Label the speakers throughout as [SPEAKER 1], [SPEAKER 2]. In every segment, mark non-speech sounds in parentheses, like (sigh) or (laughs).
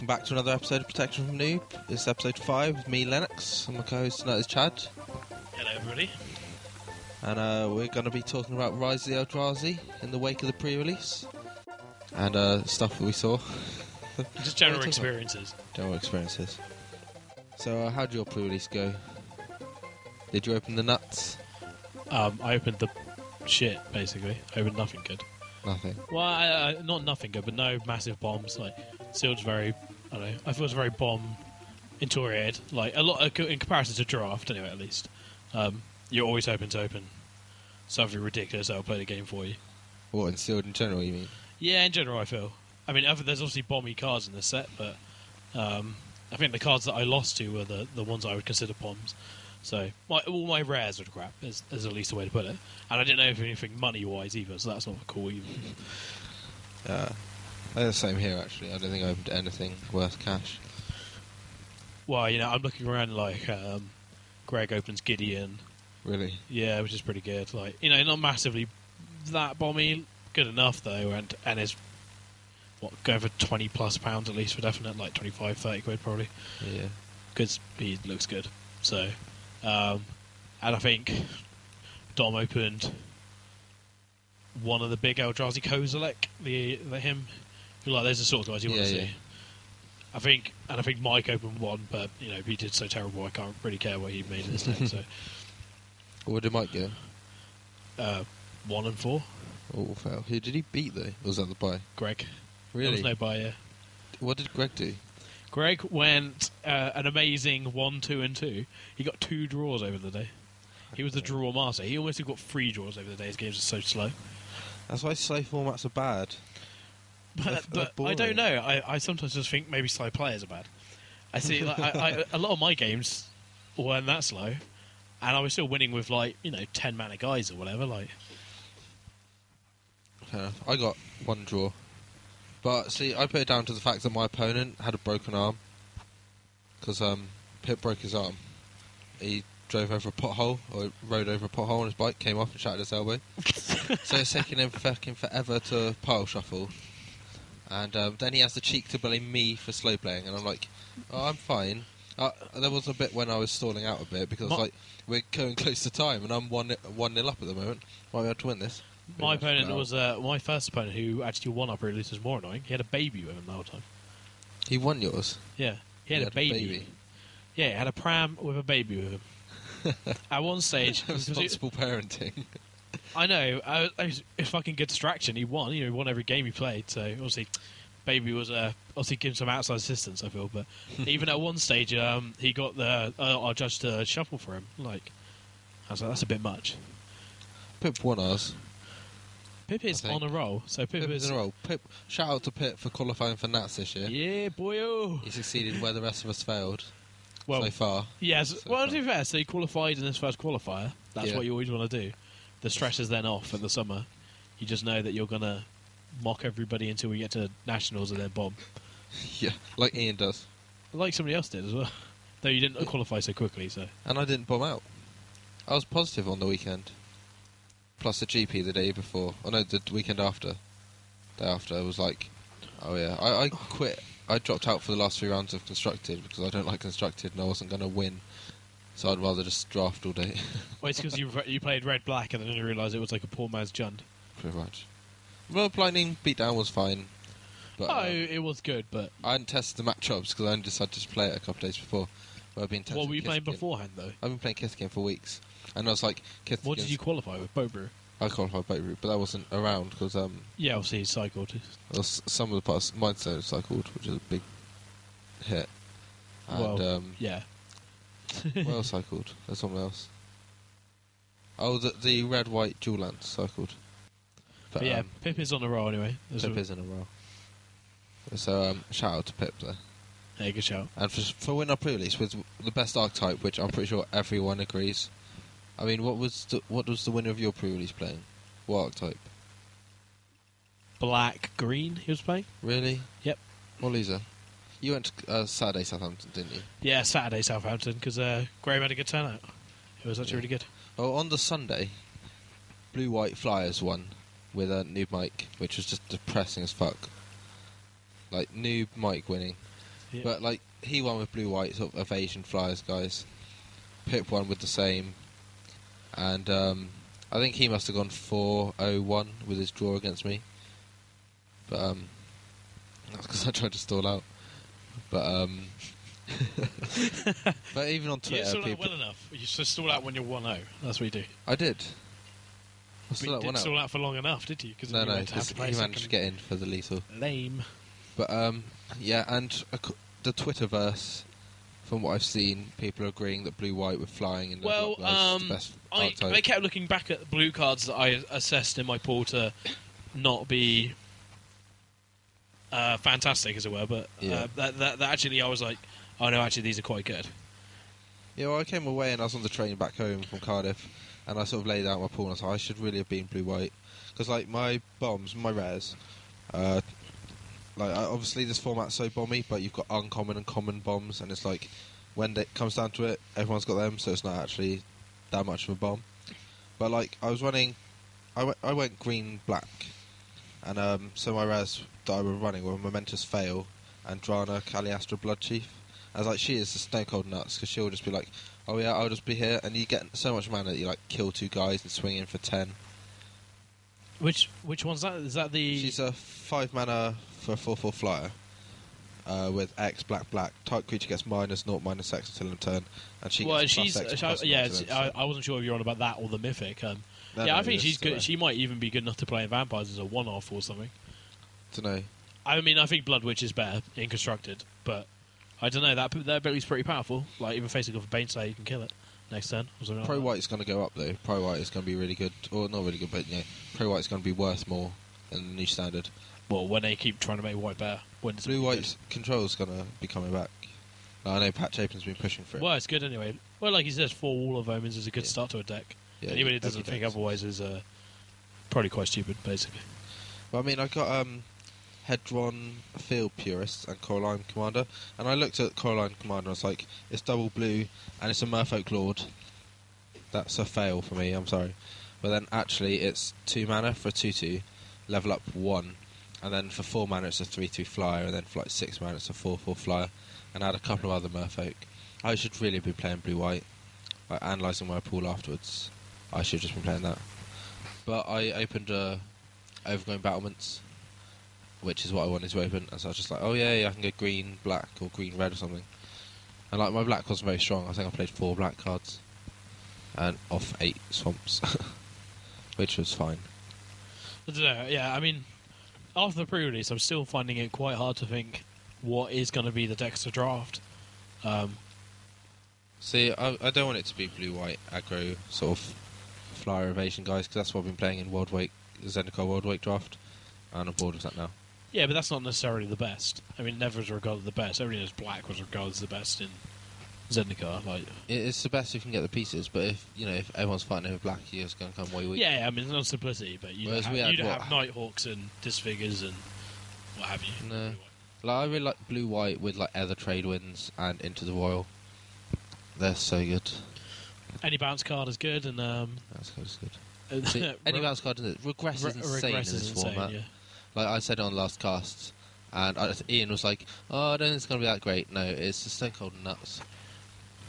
[SPEAKER 1] welcome back to another episode of Protection from Noob. This is episode 5 with me, Lennox, and my co host tonight is Chad.
[SPEAKER 2] Hello, everybody.
[SPEAKER 1] And uh, we're going to be talking about Rise of the Eldrazi in the wake of the pre release and uh, stuff that we saw. (laughs)
[SPEAKER 2] Just general
[SPEAKER 1] What are you talking
[SPEAKER 2] experiences.
[SPEAKER 1] General experiences. So, uh, how did your pre release go? Did you open the nuts?
[SPEAKER 2] Um, I opened the shit, basically. I opened nothing good.
[SPEAKER 1] Nothing.
[SPEAKER 2] Well, I, I, not nothing good, but no massive bombs. Like, sealed's very, I don't know, I thought it was very bomb intoriated. Like, a lot, in comparison to draft, anyway, at least. Um, you're always hoping to open something ridiculous that'll play the game for you.
[SPEAKER 1] What, in sealed in general, you mean?
[SPEAKER 2] Yeah, in general, I feel. I mean, other, there's obviously bomby cards in this set, but um, I think the cards that I lost to were the, the ones I would consider bombs. So my, all my rares were crap, is, is at least the way to put it. And I didn't know if anything money wise either, so that's not cool either.
[SPEAKER 1] Uh, the same here, actually. I don't think I opened anything worth cash.
[SPEAKER 2] Well, you know, I'm looking around like um, Greg opens Gideon,
[SPEAKER 1] Really?
[SPEAKER 2] yeah, which is pretty good. Like, you know, not massively that bomby, good enough though, and and is what going for 20 plus pounds at least for definite, like 25, 30 quid probably.
[SPEAKER 1] Yeah.
[SPEAKER 2] because he looks good. So, um, and I think Dom opened one of the big Eldrazi Kozilek, the, the him. Like, there's the sort of guys you want to
[SPEAKER 1] yeah.
[SPEAKER 2] see. I think, and I think Mike opened one, but you know he did so terrible. I can't really care what he made in this deck. so, (laughs)
[SPEAKER 1] What did Mike go?
[SPEAKER 2] uh, one and four,
[SPEAKER 1] Oh, fail. Who did he beat, though? Or was that the buy?
[SPEAKER 2] Greg. There
[SPEAKER 1] Really?
[SPEAKER 2] was no buyer.
[SPEAKER 1] What did Greg do?
[SPEAKER 2] Greg went uh, an amazing one, two, and two. He got two draws over the day. He was the draw master. He almost got three draws over the day. His games are so slow.
[SPEAKER 1] That's why slow formats are bad.
[SPEAKER 2] But, but I don't know. I, I sometimes just think maybe slow players are bad. I see. Like, I, I, a lot of my games weren't that slow, and I was still winning with like you know ten mana guys or whatever. Like
[SPEAKER 1] Fair enough. I got one draw. But see, I put it down to the fact that my opponent had a broken arm. Because um, Pip broke his arm. He drove over a pothole, or rode over a pothole on his bike, came off and shattered his elbow. (laughs) so it's taken him fucking forever to pile shuffle. And um, then he has the cheek to blame me for slow playing, and I'm like, oh, I'm fine. Uh, there was a bit when I was stalling out a bit because
[SPEAKER 2] My-
[SPEAKER 1] like we're going (laughs) close to time, and I'm one one nil up at the moment. Might be able to win this.
[SPEAKER 2] my
[SPEAKER 1] Pretty much.
[SPEAKER 2] opponent was uh, my first opponent who actually won up release was more annoying. He had a baby with him the whole time.
[SPEAKER 1] He won yours.
[SPEAKER 2] Yeah, he had, a, baby. Yeah, he had a pram with a baby with him. (laughs) At one stage, (laughs) because he-
[SPEAKER 1] Responsible parenting.
[SPEAKER 2] I know. I, I was, it was fucking good distraction. He won. You know, he won every game he played. So obviously, baby was uh, obviously giving some outside assistance. I feel, but even at one stage, um, he got the uh, our judge to shuffle for him. Like, I was like, that's a bit much.
[SPEAKER 1] Pip won ours.
[SPEAKER 2] Pip is on a roll. So Pip,
[SPEAKER 1] Pip
[SPEAKER 2] is
[SPEAKER 1] is in a row. Pip, shout out to Pip for qualifying for Nats this year.
[SPEAKER 2] yeah, boyo.
[SPEAKER 1] He succeeded where the rest of us failed
[SPEAKER 2] Well,
[SPEAKER 1] so far.
[SPEAKER 2] yes.
[SPEAKER 1] so
[SPEAKER 2] well,
[SPEAKER 1] far.
[SPEAKER 2] to be fair, so he qualified in his first qualifier. That's
[SPEAKER 1] Yeah.
[SPEAKER 2] what you always want to do. The stress is then off in the summer. You just know that you're gonna mock everybody until we get to nationals and then bomb.
[SPEAKER 1] Yeah, like Ian does.
[SPEAKER 2] like somebody else did as well. (laughs) Though you didn't qualify so quickly, so
[SPEAKER 1] And I didn't bomb out. I was positive on the weekend. Plus the GP the day before. Oh no, the weekend after. Day after, I was like, oh yeah. I, I quit. I dropped out for the last three rounds of constructed because I don't like constructed and I wasn't going to win. So I'd rather just draft all day, (laughs)
[SPEAKER 2] well, it's because you you played red black and then you realised it was like a poor man's Jund.
[SPEAKER 1] pretty much. Well, blinding beatdown was fine. But
[SPEAKER 2] oh,
[SPEAKER 1] uh,
[SPEAKER 2] it was good, but
[SPEAKER 1] I hadn't tested the matchups because I only decided to play it a couple of days before. But I've been testing
[SPEAKER 2] what were you playing beforehand though?
[SPEAKER 1] I've been playing Kithkin for weeks, and I was like, Kithkin.
[SPEAKER 2] What did you qualify with? Bobrew?
[SPEAKER 1] I qualified route, but that wasn't around because um,
[SPEAKER 2] Yeah, obviously he cycled.
[SPEAKER 1] some of the parts mine cycled, which is a big hit. And
[SPEAKER 2] Well,
[SPEAKER 1] um,
[SPEAKER 2] Yeah, (laughs)
[SPEAKER 1] what else cycled? There's something else. Oh, the the red white dual lance cycled.
[SPEAKER 2] but, yeah,
[SPEAKER 1] um,
[SPEAKER 2] Pip is on the roll anyway. There's
[SPEAKER 1] Pip
[SPEAKER 2] a,
[SPEAKER 1] is in a row. So um, shout out to Pip there.
[SPEAKER 2] yeah, good shout.
[SPEAKER 1] And for for winner pre-release with the best archetype, which I'm pretty sure everyone agrees. I mean, what was the, what was the winner of your pre-release playing? What archetype?
[SPEAKER 2] Black green. He was playing.
[SPEAKER 1] Really?
[SPEAKER 2] Yep.
[SPEAKER 1] What Lisa? You went to uh, Saturday Southampton, didn't you?
[SPEAKER 2] Yeah, Saturday Southampton because uh, Graham had a good turnout. It was actually
[SPEAKER 1] Yeah.
[SPEAKER 2] really good.
[SPEAKER 1] Oh, on the Sunday, Blue White Flyers won with a noob Mike, which was just depressing as fuck. Like noob Mike winning.
[SPEAKER 2] Yeah.
[SPEAKER 1] But like he won with blue white sort of evasion flyers guys. Pip won with the same, and um, I think he must have gone 4-0-1 with his draw against me. But um, that's because I tried to stall out. But um, (laughs) but even on
[SPEAKER 2] you
[SPEAKER 1] Twitter,
[SPEAKER 2] out
[SPEAKER 1] people,
[SPEAKER 2] well enough. You stall out when you're 1 0. That's what you do.
[SPEAKER 1] I did. I
[SPEAKER 2] But you
[SPEAKER 1] out
[SPEAKER 2] didn't stall out for long enough, did you? Because
[SPEAKER 1] No,
[SPEAKER 2] you
[SPEAKER 1] no,
[SPEAKER 2] went to have
[SPEAKER 1] because
[SPEAKER 2] to
[SPEAKER 1] he managed to get in for the lethal.
[SPEAKER 2] Lame.
[SPEAKER 1] But um, yeah, and the Twitterverse, from what I've seen, people are agreeing that blue white with flying and
[SPEAKER 2] Well,
[SPEAKER 1] level up guys is
[SPEAKER 2] um,
[SPEAKER 1] the best
[SPEAKER 2] I. I kept looking back at the blue cards that I assessed in my pool to not be uh, fantastic, as it were, but
[SPEAKER 1] Yeah.
[SPEAKER 2] uh, that, that, that actually I was like, oh no, actually these are quite good.
[SPEAKER 1] Yeah, well, I came away and I was on the train back home from Cardiff, and I sort of laid out my pool and I was like, I should really have been blue white because like my bombs, my rares, uh, like obviously this format's so bomby, but you've got uncommon and common bombs, and it's like when it comes down to it, everyone's got them, so it's not actually that much of a bomb. But like I was running, I went, I went green black, and um, so my rares that I were running were Momentous Fall and Drana Kalastria Bloodchief. I was like, she is the stone cold nuts because she'll just be like, oh yeah, I'll just be here, and you get so much mana that you like kill two guys and swing in for ten.
[SPEAKER 2] Which which one's that? Is that the?
[SPEAKER 1] She's a five mana for a four four flyer. Uh, with X black black, type creature gets minus naught minus X until in turn, and she
[SPEAKER 2] well,
[SPEAKER 1] gets
[SPEAKER 2] she's
[SPEAKER 1] X
[SPEAKER 2] she-
[SPEAKER 1] plus
[SPEAKER 2] yeah. I, I wasn't sure if you're on about that or the mythic. Um,
[SPEAKER 1] No,
[SPEAKER 2] yeah,
[SPEAKER 1] no,
[SPEAKER 2] I think she's good. She might even be good enough to play in vampires as a one-off or something.
[SPEAKER 1] Don't know.
[SPEAKER 2] I mean, I think Blood Witch is better in constructed, but I don't know. That that ability's pretty powerful. Like even facing off a Baneslayer, you can kill it next turn. like
[SPEAKER 1] Pro White is going to go up though. Pro White is going to be really good, or not really good, but yeah, Pro White is going to be worth more than the new standard.
[SPEAKER 2] Well, when they keep trying to make white better, when
[SPEAKER 1] Blue White's control is going to be coming back. I know Pat Chapin's been pushing for it.
[SPEAKER 2] Well, it's good anyway. Well, like he says, four Wall of Omens is a good
[SPEAKER 1] Yeah.
[SPEAKER 2] start to a deck.
[SPEAKER 1] Yeah,
[SPEAKER 2] Anybody that
[SPEAKER 1] every
[SPEAKER 2] doesn't think otherwise is uh, probably quite stupid, basically.
[SPEAKER 1] Well, I mean, I got um, Hedron Field Purist and Coralhelm Commander, and I looked at Coralhelm Commander. I was like, it's double blue and it's a Merfolk Lord. That's a fail for me. I'm sorry, but then actually it's two mana for a two-two, level up one, and then for four mana it's a three-two flyer, and then for like six mana it's a four-four flyer, and I had a couple of other Merfolk. I should really be playing blue-white, like analysing my pool afterwards. I should have just been playing that. But I opened uh, Overgrown Battlements, which is what I wanted to open, and so I was just like, oh yeah, yeah, I can go green, black, or green, red, or something. And like my black wasn't very strong. I think I played four black cards, and off eight swamps, (laughs) which was fine.
[SPEAKER 2] I don't know. Yeah, I mean, after the pre-release, I'm still finding it quite hard to think what is going to be the Dexter draft. Um,
[SPEAKER 1] See, I, I don't want it to be blue-white aggro sort of flyer evasion guys, because that's what I've been playing in Worldwake, Zendikar Worldwake draft, and I'm bored of that now.
[SPEAKER 2] Yeah, but that's not necessarily the best. I mean, never was regarded the best. Everybody knows Black was regarded as the best in Zendikar. Like,
[SPEAKER 1] it's the best if you can get the pieces, but if you know if everyone's fighting over black, you're just going to come way weak.
[SPEAKER 2] yeah, I mean, it's not simplicity, but you
[SPEAKER 1] Whereas
[SPEAKER 2] have,
[SPEAKER 1] we had
[SPEAKER 2] you'd
[SPEAKER 1] what-
[SPEAKER 2] have Nighthawks and Disfigures and what have you.
[SPEAKER 1] No. Like I really like blue white with like Aether Tradewinds and into the Roil. They're so good.
[SPEAKER 2] Any bounce card is good, and um,
[SPEAKER 1] That's good. That's good. See, (laughs) any bounce card in it, regress is
[SPEAKER 2] Re-
[SPEAKER 1] insane
[SPEAKER 2] Regress
[SPEAKER 1] in this
[SPEAKER 2] is insane,
[SPEAKER 1] format.
[SPEAKER 2] yeah.
[SPEAKER 1] Like I said on last cast, and I, Ian was like, "Oh, I don't think it's gonna be that great." No, it's just stone cold nuts.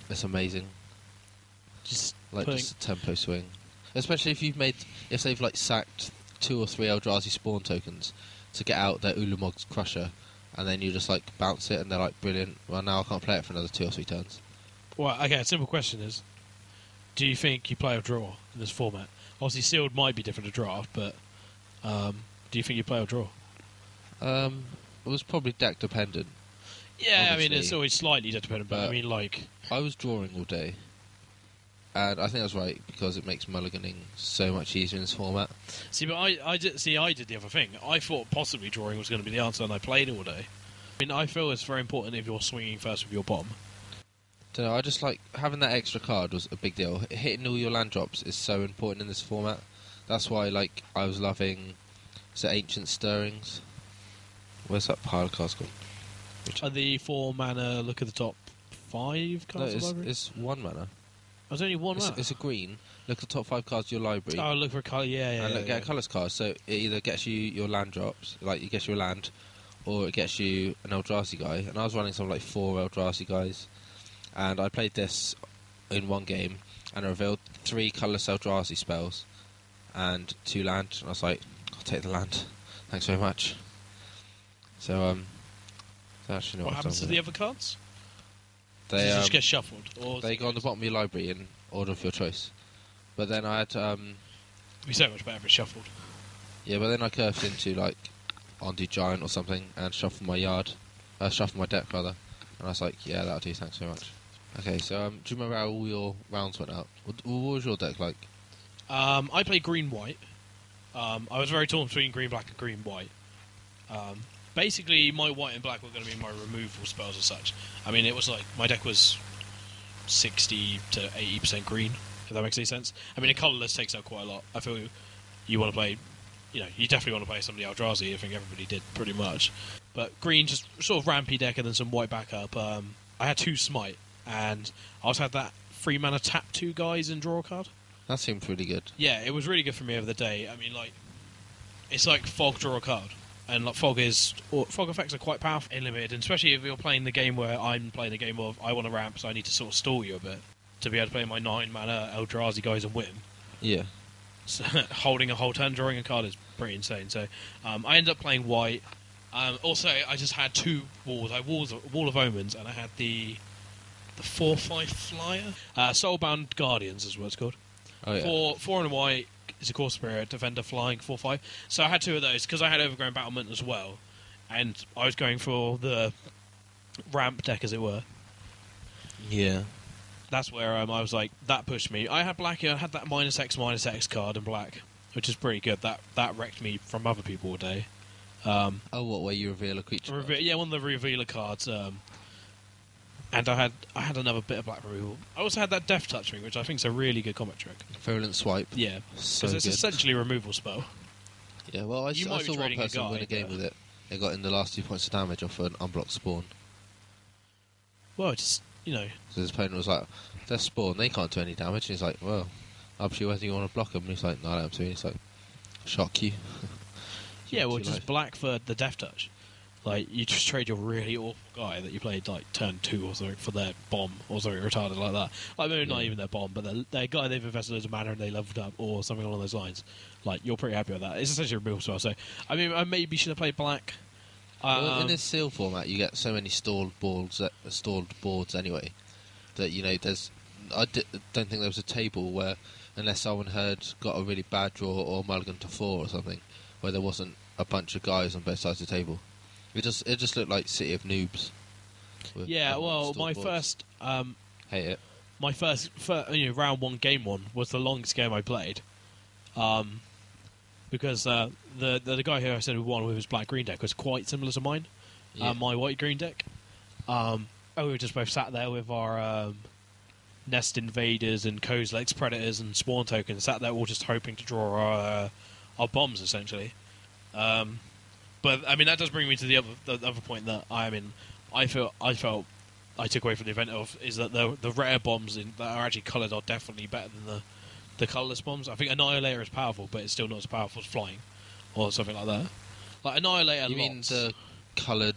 [SPEAKER 1] It's amazing.
[SPEAKER 2] Just
[SPEAKER 1] Like
[SPEAKER 2] putting,
[SPEAKER 1] just a tempo swing, especially if you've made if they've like sacked two or three Eldrazi spawn tokens to get out their Ulamog's Crusher, and then you just like bounce it, and they're like brilliant. Well, now I can't play it for another two or three turns.
[SPEAKER 2] Well, okay. A simple question is: Do you think you play a draw in this format? Obviously, sealed might be different to draft, but um, do you think you play a draw?
[SPEAKER 1] Um, it was probably deck dependent.
[SPEAKER 2] Yeah, I mean, it's always slightly deck dependent, but, I
[SPEAKER 1] But-
[SPEAKER 2] mean, like,
[SPEAKER 1] I was drawing all day, and I think that's right because it makes mulliganing so much easier in this format.
[SPEAKER 2] see, but I, I did see, I did the other thing. I thought possibly drawing was going to be the answer, and I played all day. I mean, I feel it's very important if you're swinging first with your bomb.
[SPEAKER 1] Don't know, I just like having that extra card was a big deal. Hitting all your land drops is so important in this format. That's why, like, I was loving the Ancient Stirrings. Where's that pile of cards gone? Which-
[SPEAKER 2] Are the four mana look at the top five cards of
[SPEAKER 1] it's,
[SPEAKER 2] library?
[SPEAKER 1] it's one mana.
[SPEAKER 2] Oh, There's only one
[SPEAKER 1] It's,
[SPEAKER 2] mana.
[SPEAKER 1] it's a green. Look at the top five cards of your library.
[SPEAKER 2] oh, look for a colour. Yeah, yeah.
[SPEAKER 1] and
[SPEAKER 2] yeah,
[SPEAKER 1] look, get
[SPEAKER 2] yeah.
[SPEAKER 1] a colours card. So it either gets you your land drops, like it gets you get your land, or it gets you an Eldrazi guy. And I was running something like four Eldrazi guys, and I played this in one game, and I revealed three colourless Eldrazi spells and two land. And I was like, I'll take the land. Thanks very much. So um, actually
[SPEAKER 2] what
[SPEAKER 1] what
[SPEAKER 2] happens to the
[SPEAKER 1] with
[SPEAKER 2] other cards?
[SPEAKER 1] it. They
[SPEAKER 2] it
[SPEAKER 1] um,
[SPEAKER 2] just get shuffled? Or
[SPEAKER 1] they go on the bottom of your library in order of your choice. But then I had um,
[SPEAKER 2] It'd be so much better if it's shuffled.
[SPEAKER 1] Yeah, but then I curved into like Ondu Giant or something and shuffle my yard, uh, shuffle my deck rather, and I was like, yeah, that'll do. Thanks very much. Okay, so um, do you remember how all your rounds went out? What, what was your deck like?
[SPEAKER 2] Um, I played green white. Um, I was very torn between green black and green white. Um, basically, my white and black were going to be my removal spells as such. I mean, it was like my deck was sixty to eighty percent green. If that makes any sense. I mean, a colorless takes out quite a lot. I feel you want to play, you know, you definitely want to play some of the Eldrazi. I think everybody did pretty much. But green, just sort of rampy deck, and then some white backup. Um, I had two smite, and I also had that free mana tap two guys and draw a card.
[SPEAKER 1] That seemed really good.
[SPEAKER 2] Yeah, it was really good for me over the day. I mean, like, it's like fog draw a card, and like fog is or, fog effects are quite powerful and limited, and especially if you're playing the game where I'm playing the game of I want to ramp, so I need to sort of stall you a bit to be able to play my nine mana Eldrazi guys and win.
[SPEAKER 1] Yeah.
[SPEAKER 2] So, (laughs) holding a whole turn, drawing a card is pretty insane. So um, I ended up playing white. Um, also, I just had two walls. I had walls, wall of omens, and I had the the four five flyer, uh, soulbound guardians is what it's called.
[SPEAKER 1] Oh yeah.
[SPEAKER 2] Four, four and white is a core spirit, defender flying, four five. So I had two of those because I had overgrown battlement as well, and I was going for the ramp deck as it were.
[SPEAKER 1] Yeah.
[SPEAKER 2] That's where um, I was like, that pushed me. I had black, I had that minus X minus X card in black, which is pretty good. That that wrecked me from other people all day. Um,
[SPEAKER 1] Oh, what? Where you reveal a creature?
[SPEAKER 2] Reve- yeah, one of the revealer cards. Um, and I had I had another bit of black removal. I also had that death touch ring, which I think is a really good combat trick.
[SPEAKER 1] Virulent swipe.
[SPEAKER 2] Yeah,
[SPEAKER 1] So
[SPEAKER 2] because it's
[SPEAKER 1] good.
[SPEAKER 2] essentially a removal spell.
[SPEAKER 1] Yeah. Well, I,
[SPEAKER 2] You
[SPEAKER 1] s-
[SPEAKER 2] might
[SPEAKER 1] I
[SPEAKER 2] be
[SPEAKER 1] saw one
[SPEAKER 2] trading a
[SPEAKER 1] person win a game with it. They got in the last two points of damage off an unblocked spawn.
[SPEAKER 2] Well, just you know,
[SPEAKER 1] So his opponent was like, "They're spawn. They can't do any damage." And he's like, "Well, you whether you want to block them." And he's like, "No, I don't." have to." And he's like, "Shock you." (laughs)
[SPEAKER 2] yeah, well, just black for the death touch. Like you just trade your really awful guy that you played like turn two or something for their bomb or something retarded like that. Like maybe not even their bomb, but their, their guy they've invested loads of mana and they leveled up or something along those lines. Like you're pretty happy with that. It's essentially a removal spell. So I mean, I maybe should have played black.
[SPEAKER 1] Well, in
[SPEAKER 2] Um,
[SPEAKER 1] this seal format, you get so many stalled boards, uh, stalled boards anyway, that you know there's. I don't think there was a table where, unless someone had got a really bad draw or mulligan to four or something, where there wasn't a bunch of guys on both sides of the table. It just it just looked like City of Noobs.
[SPEAKER 2] yeah, well, my
[SPEAKER 1] boards.
[SPEAKER 2] first um,
[SPEAKER 1] hate it.
[SPEAKER 2] my first, fir- you know, round one, game one was the longest game I played, um, because uh, the, the the guy who I said who won with his black green deck was quite similar to mine,
[SPEAKER 1] Yeah.
[SPEAKER 2] uh, my white green deck. Um, and we were just both sat there with our um, nest invaders and Kozilek's predators and spawn tokens, sat there all just hoping to draw our uh, our bombs essentially. Um, but I mean that does bring me to the other the other point that I mean I feel I felt I took away from the event of is that the the rare bombs in, that are actually coloured are definitely better than the the colourless bombs. I think Annihilator is powerful, but it's still not as powerful as flying or something like that. Like Annihilator,
[SPEAKER 1] you mean
[SPEAKER 2] lots-
[SPEAKER 1] the coloured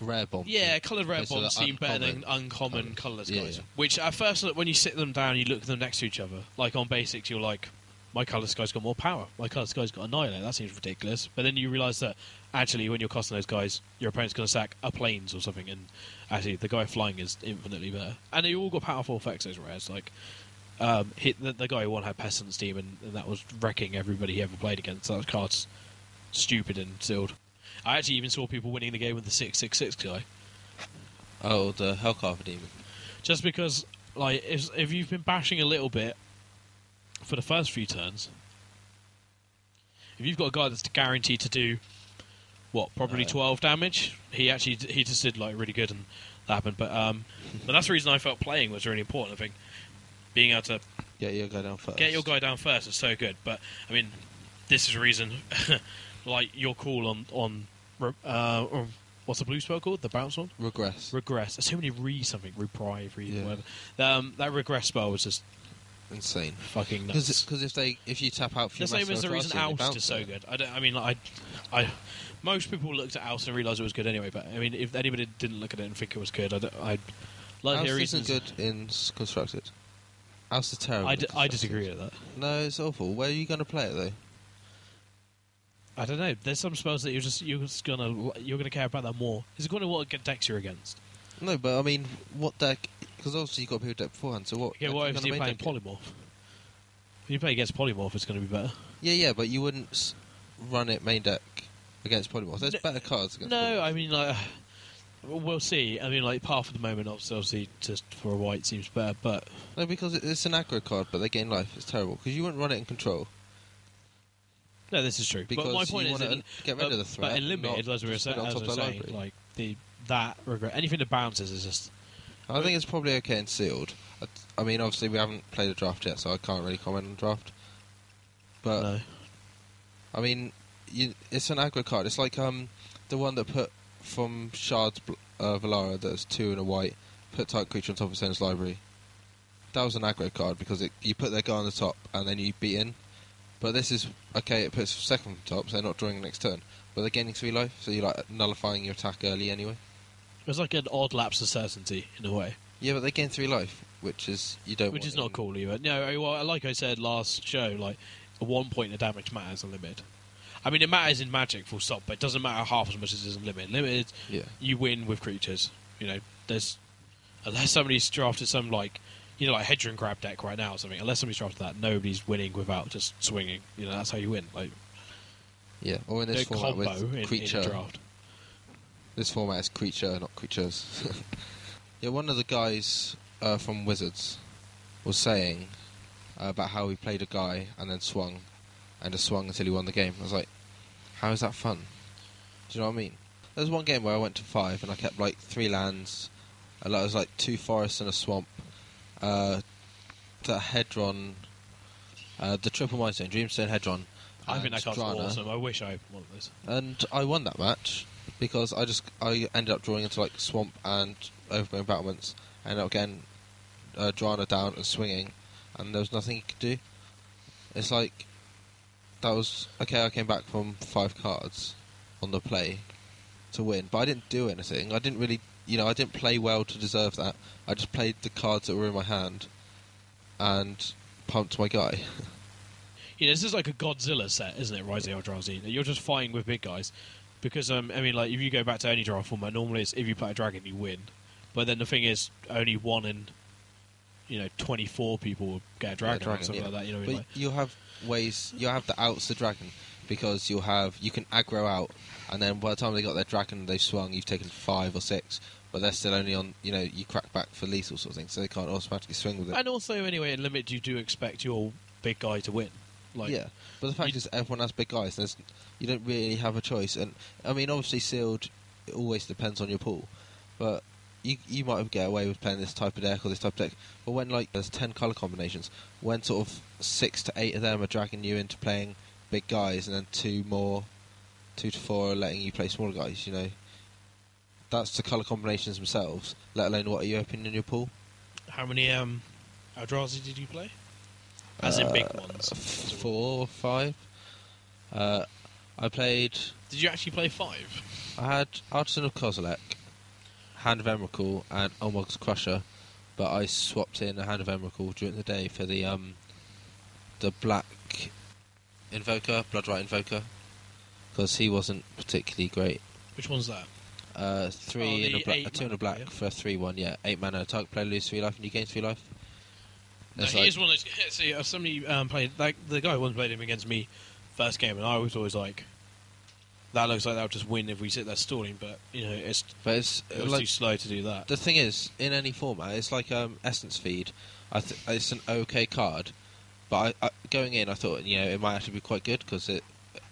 [SPEAKER 1] rare bombs?
[SPEAKER 2] yeah, coloured rare
[SPEAKER 1] Okay,
[SPEAKER 2] bombs seem better than
[SPEAKER 1] uncommon
[SPEAKER 2] uncommon
[SPEAKER 1] colours.
[SPEAKER 2] colourless
[SPEAKER 1] Yeah,
[SPEAKER 2] guys.
[SPEAKER 1] yeah.
[SPEAKER 2] Which at first, when you sit them down, you look them next to each other. Like on basics, you're like, my colourless guy's got more power. My colourless guy's got annihilate. That seems ridiculous. But then you realise that actually, when you're costing those guys, your opponent's going to sack a planes or something, and actually, the guy flying is infinitely better. And they all got powerful effects. Those rares, like. Um, hit the, the guy who won had Pestilence Demon, and, and that was wrecking everybody he ever played against. That card's stupid and sealed. I actually even saw people winning the game with the six six six guy.
[SPEAKER 1] Oh, the Hellcarver demon.
[SPEAKER 2] just because like if, if you've been bashing a little bit for the first few turns if you've got a guy that's guaranteed to do what probably
[SPEAKER 1] Uh,
[SPEAKER 2] 12 damage he actually he just did like really good and that happened but um but that's the reason i felt playing was really important i think being able to
[SPEAKER 1] Get your guy down first.
[SPEAKER 2] get your guy down first is so good but i mean this is the reason (laughs) like your call on on uh what's the blue spell called the bounce one
[SPEAKER 1] Regress.
[SPEAKER 2] regress. There's so many re something, reprieve, re
[SPEAKER 1] Yeah.
[SPEAKER 2] whatever. Um, that regress spell was just
[SPEAKER 1] insane.
[SPEAKER 2] fucking nuts.
[SPEAKER 1] Because if they if you tap out, for
[SPEAKER 2] The same as the reason Oust is so good. I, don't, I mean, like, I, I, most people looked at Oust and realised it was good anyway. But I mean, if anybody didn't look at it and think it was good, I, don't- I'd like
[SPEAKER 1] Oust isn't good in constructed. Oust is terrible.
[SPEAKER 2] I, d- I disagree with that.
[SPEAKER 1] No, it's awful. Where are you going to play it though?
[SPEAKER 2] I don't know. There's some spells that you're just you're just gonna you're gonna care about that more. Is it going to what decks you're against?
[SPEAKER 1] No, but I mean, what deck? Because obviously you got people deck beforehand. So what? Deck
[SPEAKER 2] what if you're playing polymorph? If you play against polymorph, it's going to be better.
[SPEAKER 1] Yeah, yeah, but you wouldn't s- run it main deck against polymorph. There's
[SPEAKER 2] No-
[SPEAKER 1] better cards against.
[SPEAKER 2] No,
[SPEAKER 1] polymorph.
[SPEAKER 2] I mean like (sighs) we'll see. I mean like path at the moment, obviously, just for a white seems better, but
[SPEAKER 1] no, because it's an aggro card, but they gain life. It's terrible because you wouldn't run it in control.
[SPEAKER 2] no, this is true.
[SPEAKER 1] Because
[SPEAKER 2] but my
[SPEAKER 1] you
[SPEAKER 2] point is,
[SPEAKER 1] wanna get rid
[SPEAKER 2] but,
[SPEAKER 1] of the threat.
[SPEAKER 2] but in limited, as we were saying, as we were saying like the that regret anything that bounces is just
[SPEAKER 1] I think it's probably okay and sealed. I, I mean, obviously we haven't played a draft yet, so I can't really comment on draft. But
[SPEAKER 2] no.
[SPEAKER 1] I mean, you, it's an aggro card. It's like um the one that put from Shards uh, Valara that's two and a white. Put type creature on top of Sen's library. That was an aggro card because it, you put their guy on the top and then you beat in. But this is okay. It puts second from top, so they're not drawing next turn, but they're gaining three life, so you're like nullifying your attack early anyway.
[SPEAKER 2] It's like an odd lapse of certainty in a way,
[SPEAKER 1] Yeah, but they gain three life, which is you don't.
[SPEAKER 2] which is not cool either. No, well, like I said last show, like one point the damage matters in limit. I mean, it matters in Magic, full stop, but it doesn't matter half as much as it does in Limit. Limited,
[SPEAKER 1] Yeah.
[SPEAKER 2] you win with creatures. You know, there's unless somebody's drafted some like you know like Hedron Crab deck right now or something. Unless somebody's drafted that, nobody's winning without just swinging. You know, that's how you win. Like
[SPEAKER 1] Yeah, or in this format
[SPEAKER 2] combo
[SPEAKER 1] with
[SPEAKER 2] in, in
[SPEAKER 1] creature.
[SPEAKER 2] draft.
[SPEAKER 1] This format is creature, not creatures. (laughs) yeah, one of the guys uh, from Wizards was saying uh, about how he played a guy and then swung, and just swung until he won the game. I was like, how is that fun? Do you know what I mean? There was one game where I went to five and I kept like three lands. Like, was like two forests and a swamp. Uh, the Hedron, uh, the triple mind stone, Dreamstone Hedron.
[SPEAKER 2] I think that card's
[SPEAKER 1] Drana.
[SPEAKER 2] awesome. I wish I had one of those.
[SPEAKER 1] and I won that match because I just I ended up drawing into like swamp and overgrown battlements. and again, uh, Drana down and swinging, and there was nothing you could do. It's like that was okay. I came back from five cards on the play to win, but I didn't do anything. I didn't really, you know, I didn't play well to deserve that. I just played the cards that were in my hand and pumped my guy. (laughs)
[SPEAKER 2] Know, this is like a Godzilla set, isn't it? Rising Eldrazi. You're just fighting with big guys. Because um, I mean, like if you go back to any draft format, normally it's if you play a dragon, you win. But then the thing is, only one in you know 24 people will get a dragon, or
[SPEAKER 1] dragon,
[SPEAKER 2] something
[SPEAKER 1] yeah.
[SPEAKER 2] like that. You know,
[SPEAKER 1] But
[SPEAKER 2] like,
[SPEAKER 1] you'll have ways. You'll have the outs the dragon because you'll have you can aggro out, and then by the time they got their dragon, they've swung. You've taken five or six, but they're still only on. You know, you crack back for lethal sort of thing, so they can't automatically swing with it.
[SPEAKER 2] and also anyway, in limit, you do expect your big guy to win. Like,
[SPEAKER 1] yeah, but the fact is, everyone has big guys. There's you don't really have a choice, and I mean, obviously, sealed. It always depends on your pool, but you you might get away with playing this type of deck or this type of deck. But when like there's ten color combinations, when sort of six to eight of them are dragging you into playing big guys, and then two more, two to four are letting you play smaller guys. You know, that's the color combinations themselves. Let alone what are you opening in your pool.
[SPEAKER 2] How many um, Eldrazi did you play? As in big
[SPEAKER 1] Uh,
[SPEAKER 2] ones.
[SPEAKER 1] Four or five. Uh, I played.
[SPEAKER 2] Did you actually play five?
[SPEAKER 1] I had Artisan of Kozilek, Hand of Emrakul, and Ulamog's Crusher, but I swapped in a Hand of Emrakul during the day for the um, the black Invoker, Bloodrite Invoker, because he wasn't particularly great.
[SPEAKER 2] Which one's that?
[SPEAKER 1] Uh, three
[SPEAKER 2] Oh,
[SPEAKER 1] in a black, a two in a black
[SPEAKER 2] yeah.
[SPEAKER 1] for a three-one. Yeah, eight mana. Target player lose three life, and you gain three life.
[SPEAKER 2] No,
[SPEAKER 1] It's
[SPEAKER 2] he is one of those. (laughs) See, somebody um, played like the guy once played him against me first game, and I was always like, "That looks like they'll just win if we sit there stalling." But you know, it's
[SPEAKER 1] but it's
[SPEAKER 2] it was
[SPEAKER 1] like
[SPEAKER 2] too slow to do that.
[SPEAKER 1] The thing is, in any format, it's like um, Essence Feed. I th- it's an okay card, but I, I, going in, I thought you know it might actually be quite good because it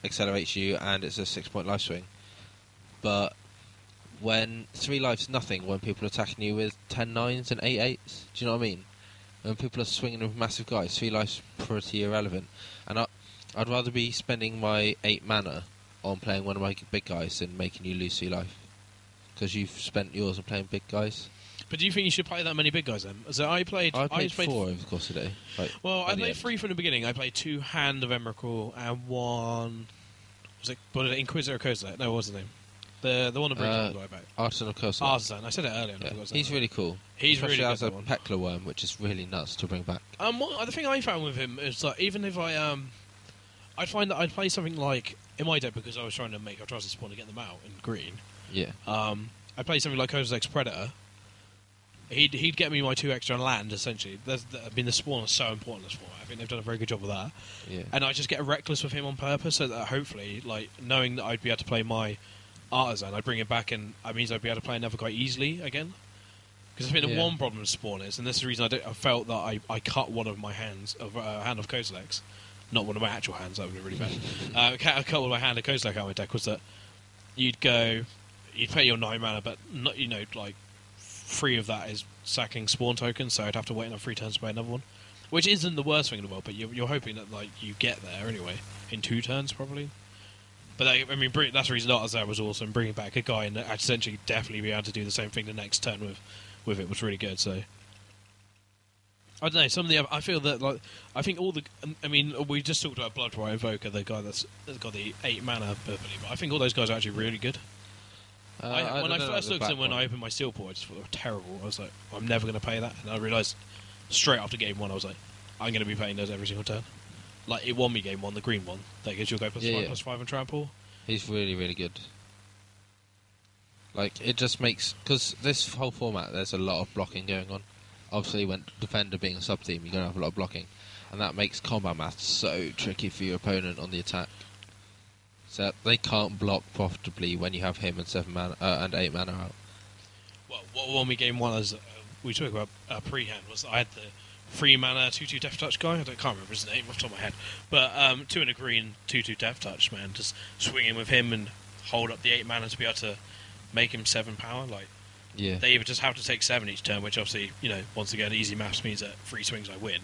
[SPEAKER 1] accelerates you and it's a six-point life swing. But when three lives nothing, when people are attacking you with ten nines and eight eights, do you know what I mean? When people are swinging with massive guys, three Life's pretty irrelevant. And I, I'd rather be spending my eight mana on playing one of my big guys than making you lose three life because you've spent yours on playing big guys.
[SPEAKER 2] But do you think you should play that many big guys then? So I played.
[SPEAKER 1] I played
[SPEAKER 2] played
[SPEAKER 1] four over the course of the day. Like,
[SPEAKER 2] Well, I played three from the beginning. I played two Hand of Emrakul and one. Was it, was it Inquisitor Kozak? No, what was his name? The the one that brings
[SPEAKER 1] Uh,
[SPEAKER 2] the guy back.
[SPEAKER 1] Artisan of Kozilek.
[SPEAKER 2] Artisan. I said it earlier.
[SPEAKER 1] Yeah.
[SPEAKER 2] forgot to say
[SPEAKER 1] He's really cool.
[SPEAKER 2] He's
[SPEAKER 1] Especially
[SPEAKER 2] really
[SPEAKER 1] as
[SPEAKER 2] good,
[SPEAKER 1] a
[SPEAKER 2] one.
[SPEAKER 1] Pelakka Wurm, which is really nuts to bring back.
[SPEAKER 2] Um, what, the thing I found with him is that even if I um, I'd find that I'd play something like in my deck because I was trying to make Arthritis spawn to get them out in green.
[SPEAKER 1] Yeah.
[SPEAKER 2] Um, I play something like Kozilek's Predator. He'd he'd get me my two extra land essentially. There's, I mean, the spawn is so important in this format. I think they've done a very good job of that.
[SPEAKER 1] Yeah.
[SPEAKER 2] and I just get reckless with him on purpose, so that hopefully, like knowing that I'd be able to play my artisan, I'd bring it back, and that means I'd be able to play another quite easily again. Because I think the
[SPEAKER 1] Yeah.
[SPEAKER 2] one problem with spawn is, and this is the reason I, don't- I felt that I, I cut one of my hands of uh, hand of Kozilek's, not one of my actual hands. That would be really bad. (laughs) uh, I cut I cut one of my hand of Kozilek out of my deck. Was that you'd go, you'd pay your nine mana, but not you know like three of that is sacking spawn tokens, so I'd have to wait another three turns to play another one. Which isn't the worst thing in the world, but you're, you're hoping that like you get there anyway in two turns probably. But I, I mean, bring, that's the reason Artisan was awesome. Bringing back a guy and essentially definitely be able to do the same thing the next turn with with it was really good. So I don't know. Some of the other- I feel that like I think all the I mean we just talked about Bloodrite Invoker, the guy that's, that's got the eight mana but I think all those guys are actually really good.
[SPEAKER 1] Uh,
[SPEAKER 2] I, when I first looked at them when I opened my steel port, I just thought they were terrible. I was like, I'm never going to pay that, and I realised straight after game one, I was like, I'm going to be paying those every single turn. Like it won me game one, the green one. That gives you a go plus
[SPEAKER 1] Yeah,
[SPEAKER 2] five
[SPEAKER 1] yeah.
[SPEAKER 2] plus five and trample.
[SPEAKER 1] He's really, really good. Like it just makes because this whole format, there's a lot of blocking going on. Obviously, when defender being a sub team, you're gonna have a lot of blocking, and that makes combat math so tricky for your opponent on the attack. So they can't block profitably when you have him and seven man uh, and eight mana out.
[SPEAKER 2] Well, what won me game one, as uh, we talked about uh, pre-hand, was I had the three mana two two death touch guy. I don't, can't remember his name off the top of my head, but um, two and a green two two death touch man. Just swinging with him and hold up the eight mana to be able to make him seven power. Like
[SPEAKER 1] Yeah,
[SPEAKER 2] they either just have to take seven each turn, which obviously you know once again easy maths means that three swings I win,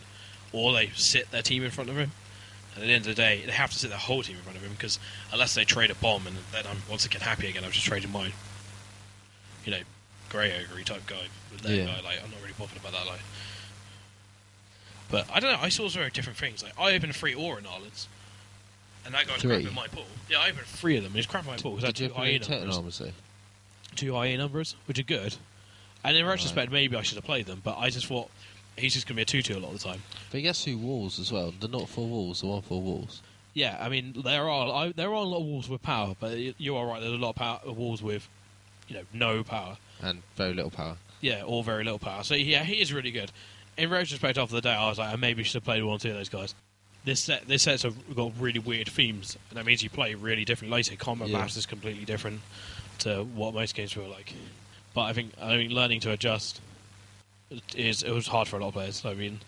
[SPEAKER 2] or they sit their team in front of him. And at the end of the day, they have to sit their whole team in front of him because unless they trade a bomb, and then I'm once again happy again. I've just traded mine. You know, grey ogre type guy with their
[SPEAKER 1] Yeah.
[SPEAKER 2] guy. Like I'm not really bothered about that. Like, but I don't know. I saw very different things. Like I opened three Aura Gnarlids, and that guy's
[SPEAKER 1] Three?
[SPEAKER 2] crap my pool. Yeah, I opened three of them. And he's crap in my pool because I had
[SPEAKER 1] did you
[SPEAKER 2] two
[SPEAKER 1] open any
[SPEAKER 2] hyena
[SPEAKER 1] Titan
[SPEAKER 2] numbers. Two Hyena Umbras, which are good. And in retrospect, maybe I should have played them, but I just thought he's just going to be a two-two a lot of the time.
[SPEAKER 1] But he gets two walls as well. They're not four walls, they're one four walls.
[SPEAKER 2] Yeah, I mean there are I, there are a lot of walls with power, but y- you are right. There's a lot of power, walls with, you know, no power.
[SPEAKER 1] and very little power.
[SPEAKER 2] Yeah, or very little power. So yeah, he is really good. In retrospect, after the day, I was like, I maybe should have played one or two of those guys. This set, this set's have got really weird themes, and that means you play really different later. Combat
[SPEAKER 1] Yeah.
[SPEAKER 2] maps is completely different to what most games feel like. But I think I mean learning to adjust is it was hard for a lot of players. I mean,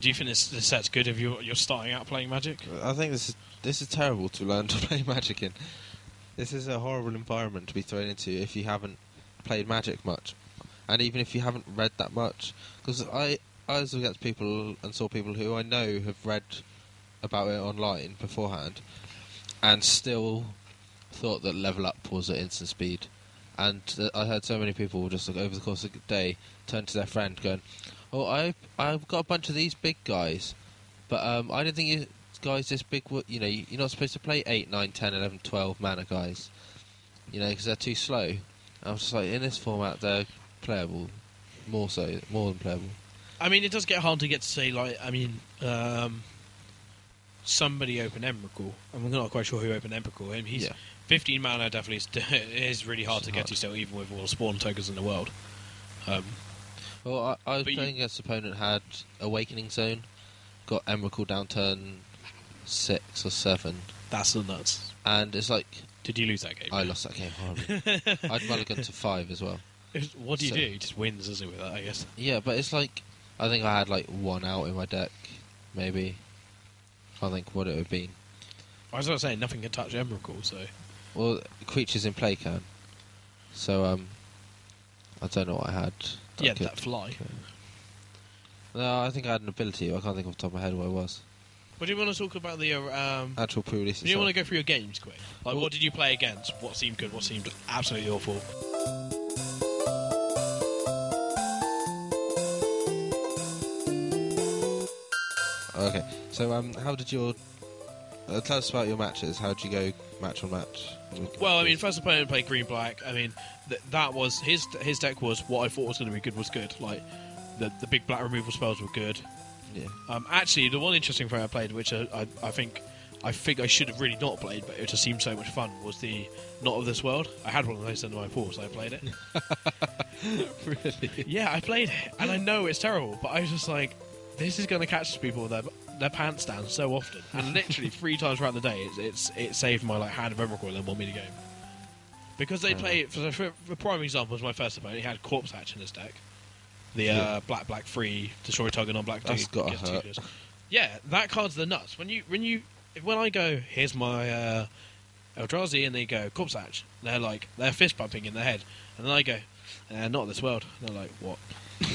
[SPEAKER 2] do you think this, this set's good if you're you're starting out playing Magic?
[SPEAKER 1] I think this is this is terrible to learn (laughs) to play Magic in. This is a horrible environment to be thrown into if you haven't played Magic much, and even if you haven't read that much. Because I I was against people and saw people who I know have read about it online beforehand, and still thought that level up was at instant speed. And I heard so many people just like, over the course of the day turn to their friend going, "Oh, I I've got a bunch of these big guys." But um, I didn't think you guys this big. You know, you- you're not supposed to play 8, 9, 10, 11, 12 mana guys. You know, because they're too slow. I was just like, in this format, they're playable, more so, more than playable.
[SPEAKER 2] I mean, it does get hard to get to say like I mean, um, somebody opened Emrakul. I'm not quite sure who opened Emrakul. Him, he's
[SPEAKER 1] Yeah.
[SPEAKER 2] 15 mana. Definitely is, it (laughs) is really hard
[SPEAKER 1] It's
[SPEAKER 2] to get to still, even with all the spawn tokens in the world. Um,
[SPEAKER 1] Well, I, I was
[SPEAKER 2] But you-
[SPEAKER 1] playing against opponent had Awakening Zone, got Emrakul down turn six or seven,
[SPEAKER 2] that's the nuts.
[SPEAKER 1] and it's like
[SPEAKER 2] Did you lose that game?
[SPEAKER 1] I lost that game horribly. (laughs) I'd mulligan to five as well.
[SPEAKER 2] What do you
[SPEAKER 1] So-
[SPEAKER 2] do? He just wins, doesn't it? With that, I guess.
[SPEAKER 1] Yeah, but it's like I think I had like one out in my deck, maybe. I can't think what it would have been.
[SPEAKER 2] I was going to say nothing can touch Emrakul, so
[SPEAKER 1] Well, creatures in play can. So um, I don't know what I had. that
[SPEAKER 2] yeah,
[SPEAKER 1] could-
[SPEAKER 2] that fly.
[SPEAKER 1] No, I think I had an ability. I can't think off the top of my head what it was.
[SPEAKER 2] What do you want to talk about the? uh, Um,
[SPEAKER 1] Actual pre-release.
[SPEAKER 2] do you want to go through your games quick? Like, what did you play against? What seemed good? What seemed absolutely awful?
[SPEAKER 1] Okay, so um, how did your uh, tell us about your matches? How did you go match on match?
[SPEAKER 2] Well, I mean, first opponent played green black. I mean, th- that was his his deck was what I thought was going to be good was good. Like the the big black removal spells were good.
[SPEAKER 1] yeah,
[SPEAKER 2] Um, actually, the one interesting thing I played, which I, I, I think I think I should have really not played, but it just seemed so much fun, was the Not of This World. I had one of those under my pool, so I played it. (laughs)
[SPEAKER 1] really.
[SPEAKER 2] yeah, I played it, and I know it's terrible, but I was just like, this is going to catch people with their their pants down so often, and (laughs) literally three times throughout the day, it's, it's it saved my like hand of and won me the game. Because they
[SPEAKER 1] Fair
[SPEAKER 2] play, for, for, for prime example, was my first opponent. He had Corpse Hatch in his deck. The
[SPEAKER 1] Yeah.
[SPEAKER 2] uh, black black free destroy target on black.
[SPEAKER 1] That's
[SPEAKER 2] two-
[SPEAKER 1] gotta
[SPEAKER 2] gets two
[SPEAKER 1] hurt.
[SPEAKER 2] deals. Yeah, that card's the nuts. When you when you when I go, here's my uh, Eldrazi, and they go Corpse Hatch. They're like they're fist bumping in their head, and then I go, uh, not this world. And they're like, what? (laughs)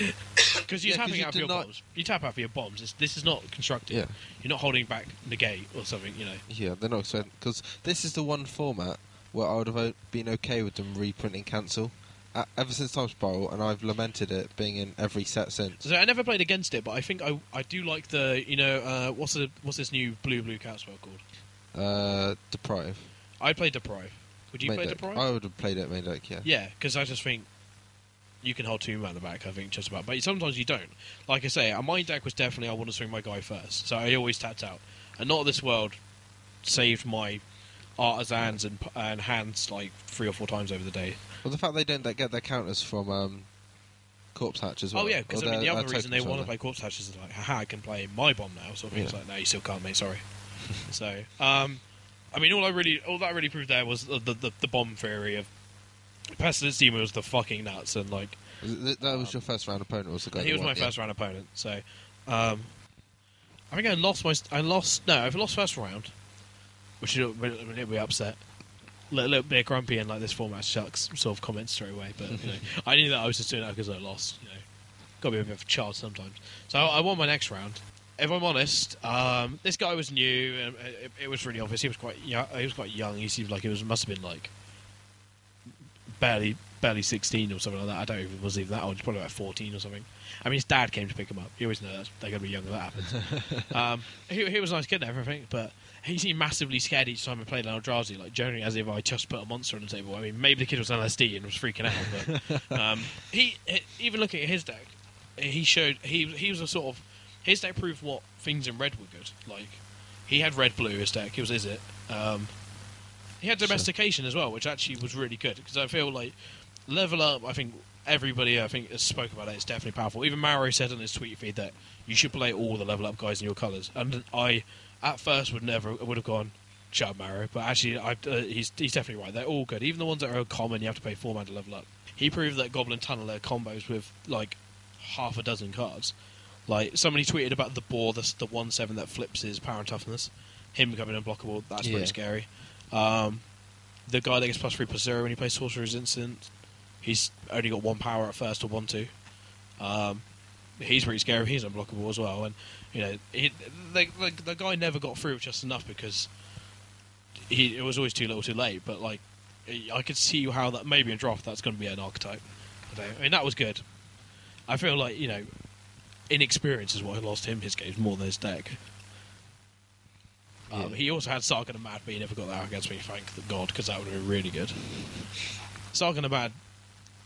[SPEAKER 2] (coughs) Because you're
[SPEAKER 1] Yeah,
[SPEAKER 2] tapping
[SPEAKER 1] you
[SPEAKER 2] out for your
[SPEAKER 1] deny-
[SPEAKER 2] bombs. You tap out for your bombs. It's, this is not constructive.
[SPEAKER 1] Yeah.
[SPEAKER 2] You're not holding back negate or something. You know.
[SPEAKER 1] Yeah, they're not because this is the one format where I would have been okay with them reprinting cancel. Uh, ever since Time Spiral, and I've lamented it being in every set since.
[SPEAKER 2] So I never played against it, but I think I I do like the you know uh, what's the what's this new blue blue cat spell called?
[SPEAKER 1] Uh, Deprive.
[SPEAKER 2] I played Deprive. Would you
[SPEAKER 1] Main
[SPEAKER 2] play
[SPEAKER 1] deck.
[SPEAKER 2] Deprive?
[SPEAKER 1] I would have played it main deck, yeah.
[SPEAKER 2] Yeah, because I just think you can hold two men at the back. I think just about, but sometimes you don't. Like I say, uh, my deck was definitely I want to swing my guy first, so I always tapped out. And not this world saved my artisans and and hands like three or four times over the day.
[SPEAKER 1] Well, the fact they don't get their counters from um, Corpse Hatch as well.
[SPEAKER 2] oh yeah, because I mean the other reason they want to play corpse hatches is like, haha, I can play my bomb now. Sort of thing. It's
[SPEAKER 1] Yeah.
[SPEAKER 2] like, no, you still can't, mate. Sorry. (laughs) so, um, I mean, all I really, all that really proved there was the the, the, the bomb theory of Pestilence Demon was the fucking nuts, and like
[SPEAKER 1] That was your first round opponent, was the guy?
[SPEAKER 2] he was
[SPEAKER 1] won,
[SPEAKER 2] my
[SPEAKER 1] yeah?
[SPEAKER 2] first round opponent. So, um, I think I lost my, I lost no, I've lost first round, which is a little bit be upset. A little, little bit grumpy and like this format sucks sort of comments straight away, but you know, (laughs) I knew that I was just doing that because I lost. You know, got to be a bit of a child sometimes. So I, I won my next round. If I'm honest, um, this guy was new, and it, it was really obvious. He was quite young. He was quite young. He seemed like it was must have been like barely barely 16 or something like that. I don't even was even that old. He's probably about 14 or something. I mean, his dad came to pick him up. You always know that they're going to be young when that happens. (laughs) um, he, he was a nice kid and everything, but he seemed massively scared each time I played Eldrazi, like generally as if I just put a monster on the table. I mean, maybe the kid was on LSD and was freaking out, but (laughs) um, he, he- even looking at his deck, he showed he he was a sort of his deck proved what things in red were good. Like he had red blue his deck. It was is it. Um, he had domestication as well, which actually was really good because I feel like level up. I think everybody I think has spoke about it. It's definitely powerful. Even Maro said on his tweet feed that you should play all the level up guys in your colours. And I, at first, would never would have gone. Shut up, Maro. But actually, I, uh, he's he's definitely right. They're all good. Even the ones that are common, you have to pay four mana to level up. He proved that Goblin Tunneler combos with like half a dozen cards. Like somebody tweeted about the boar, the the one seven that flips his power and toughness. Him becoming unblockable. That's
[SPEAKER 1] Yeah.
[SPEAKER 2] pretty scary. Um, the guy that gets plus three plus zero when he plays Sorcerer's Instant, he's only got one power at first or one two. Um, he's pretty scary. He's unblockable as well, and you know he, the, the, the guy never got through just enough because he it was always too little, too late. But like I could see how that maybe in draft that's going to be an archetype. I, I mean that was good. I feel like you know inexperience is what lost him his games more than his deck. Um,
[SPEAKER 1] Yeah.
[SPEAKER 2] He also had Sarkhan and Mad, but he never got that against me, thank the God, because that would have been really good. Sarkhan and Mad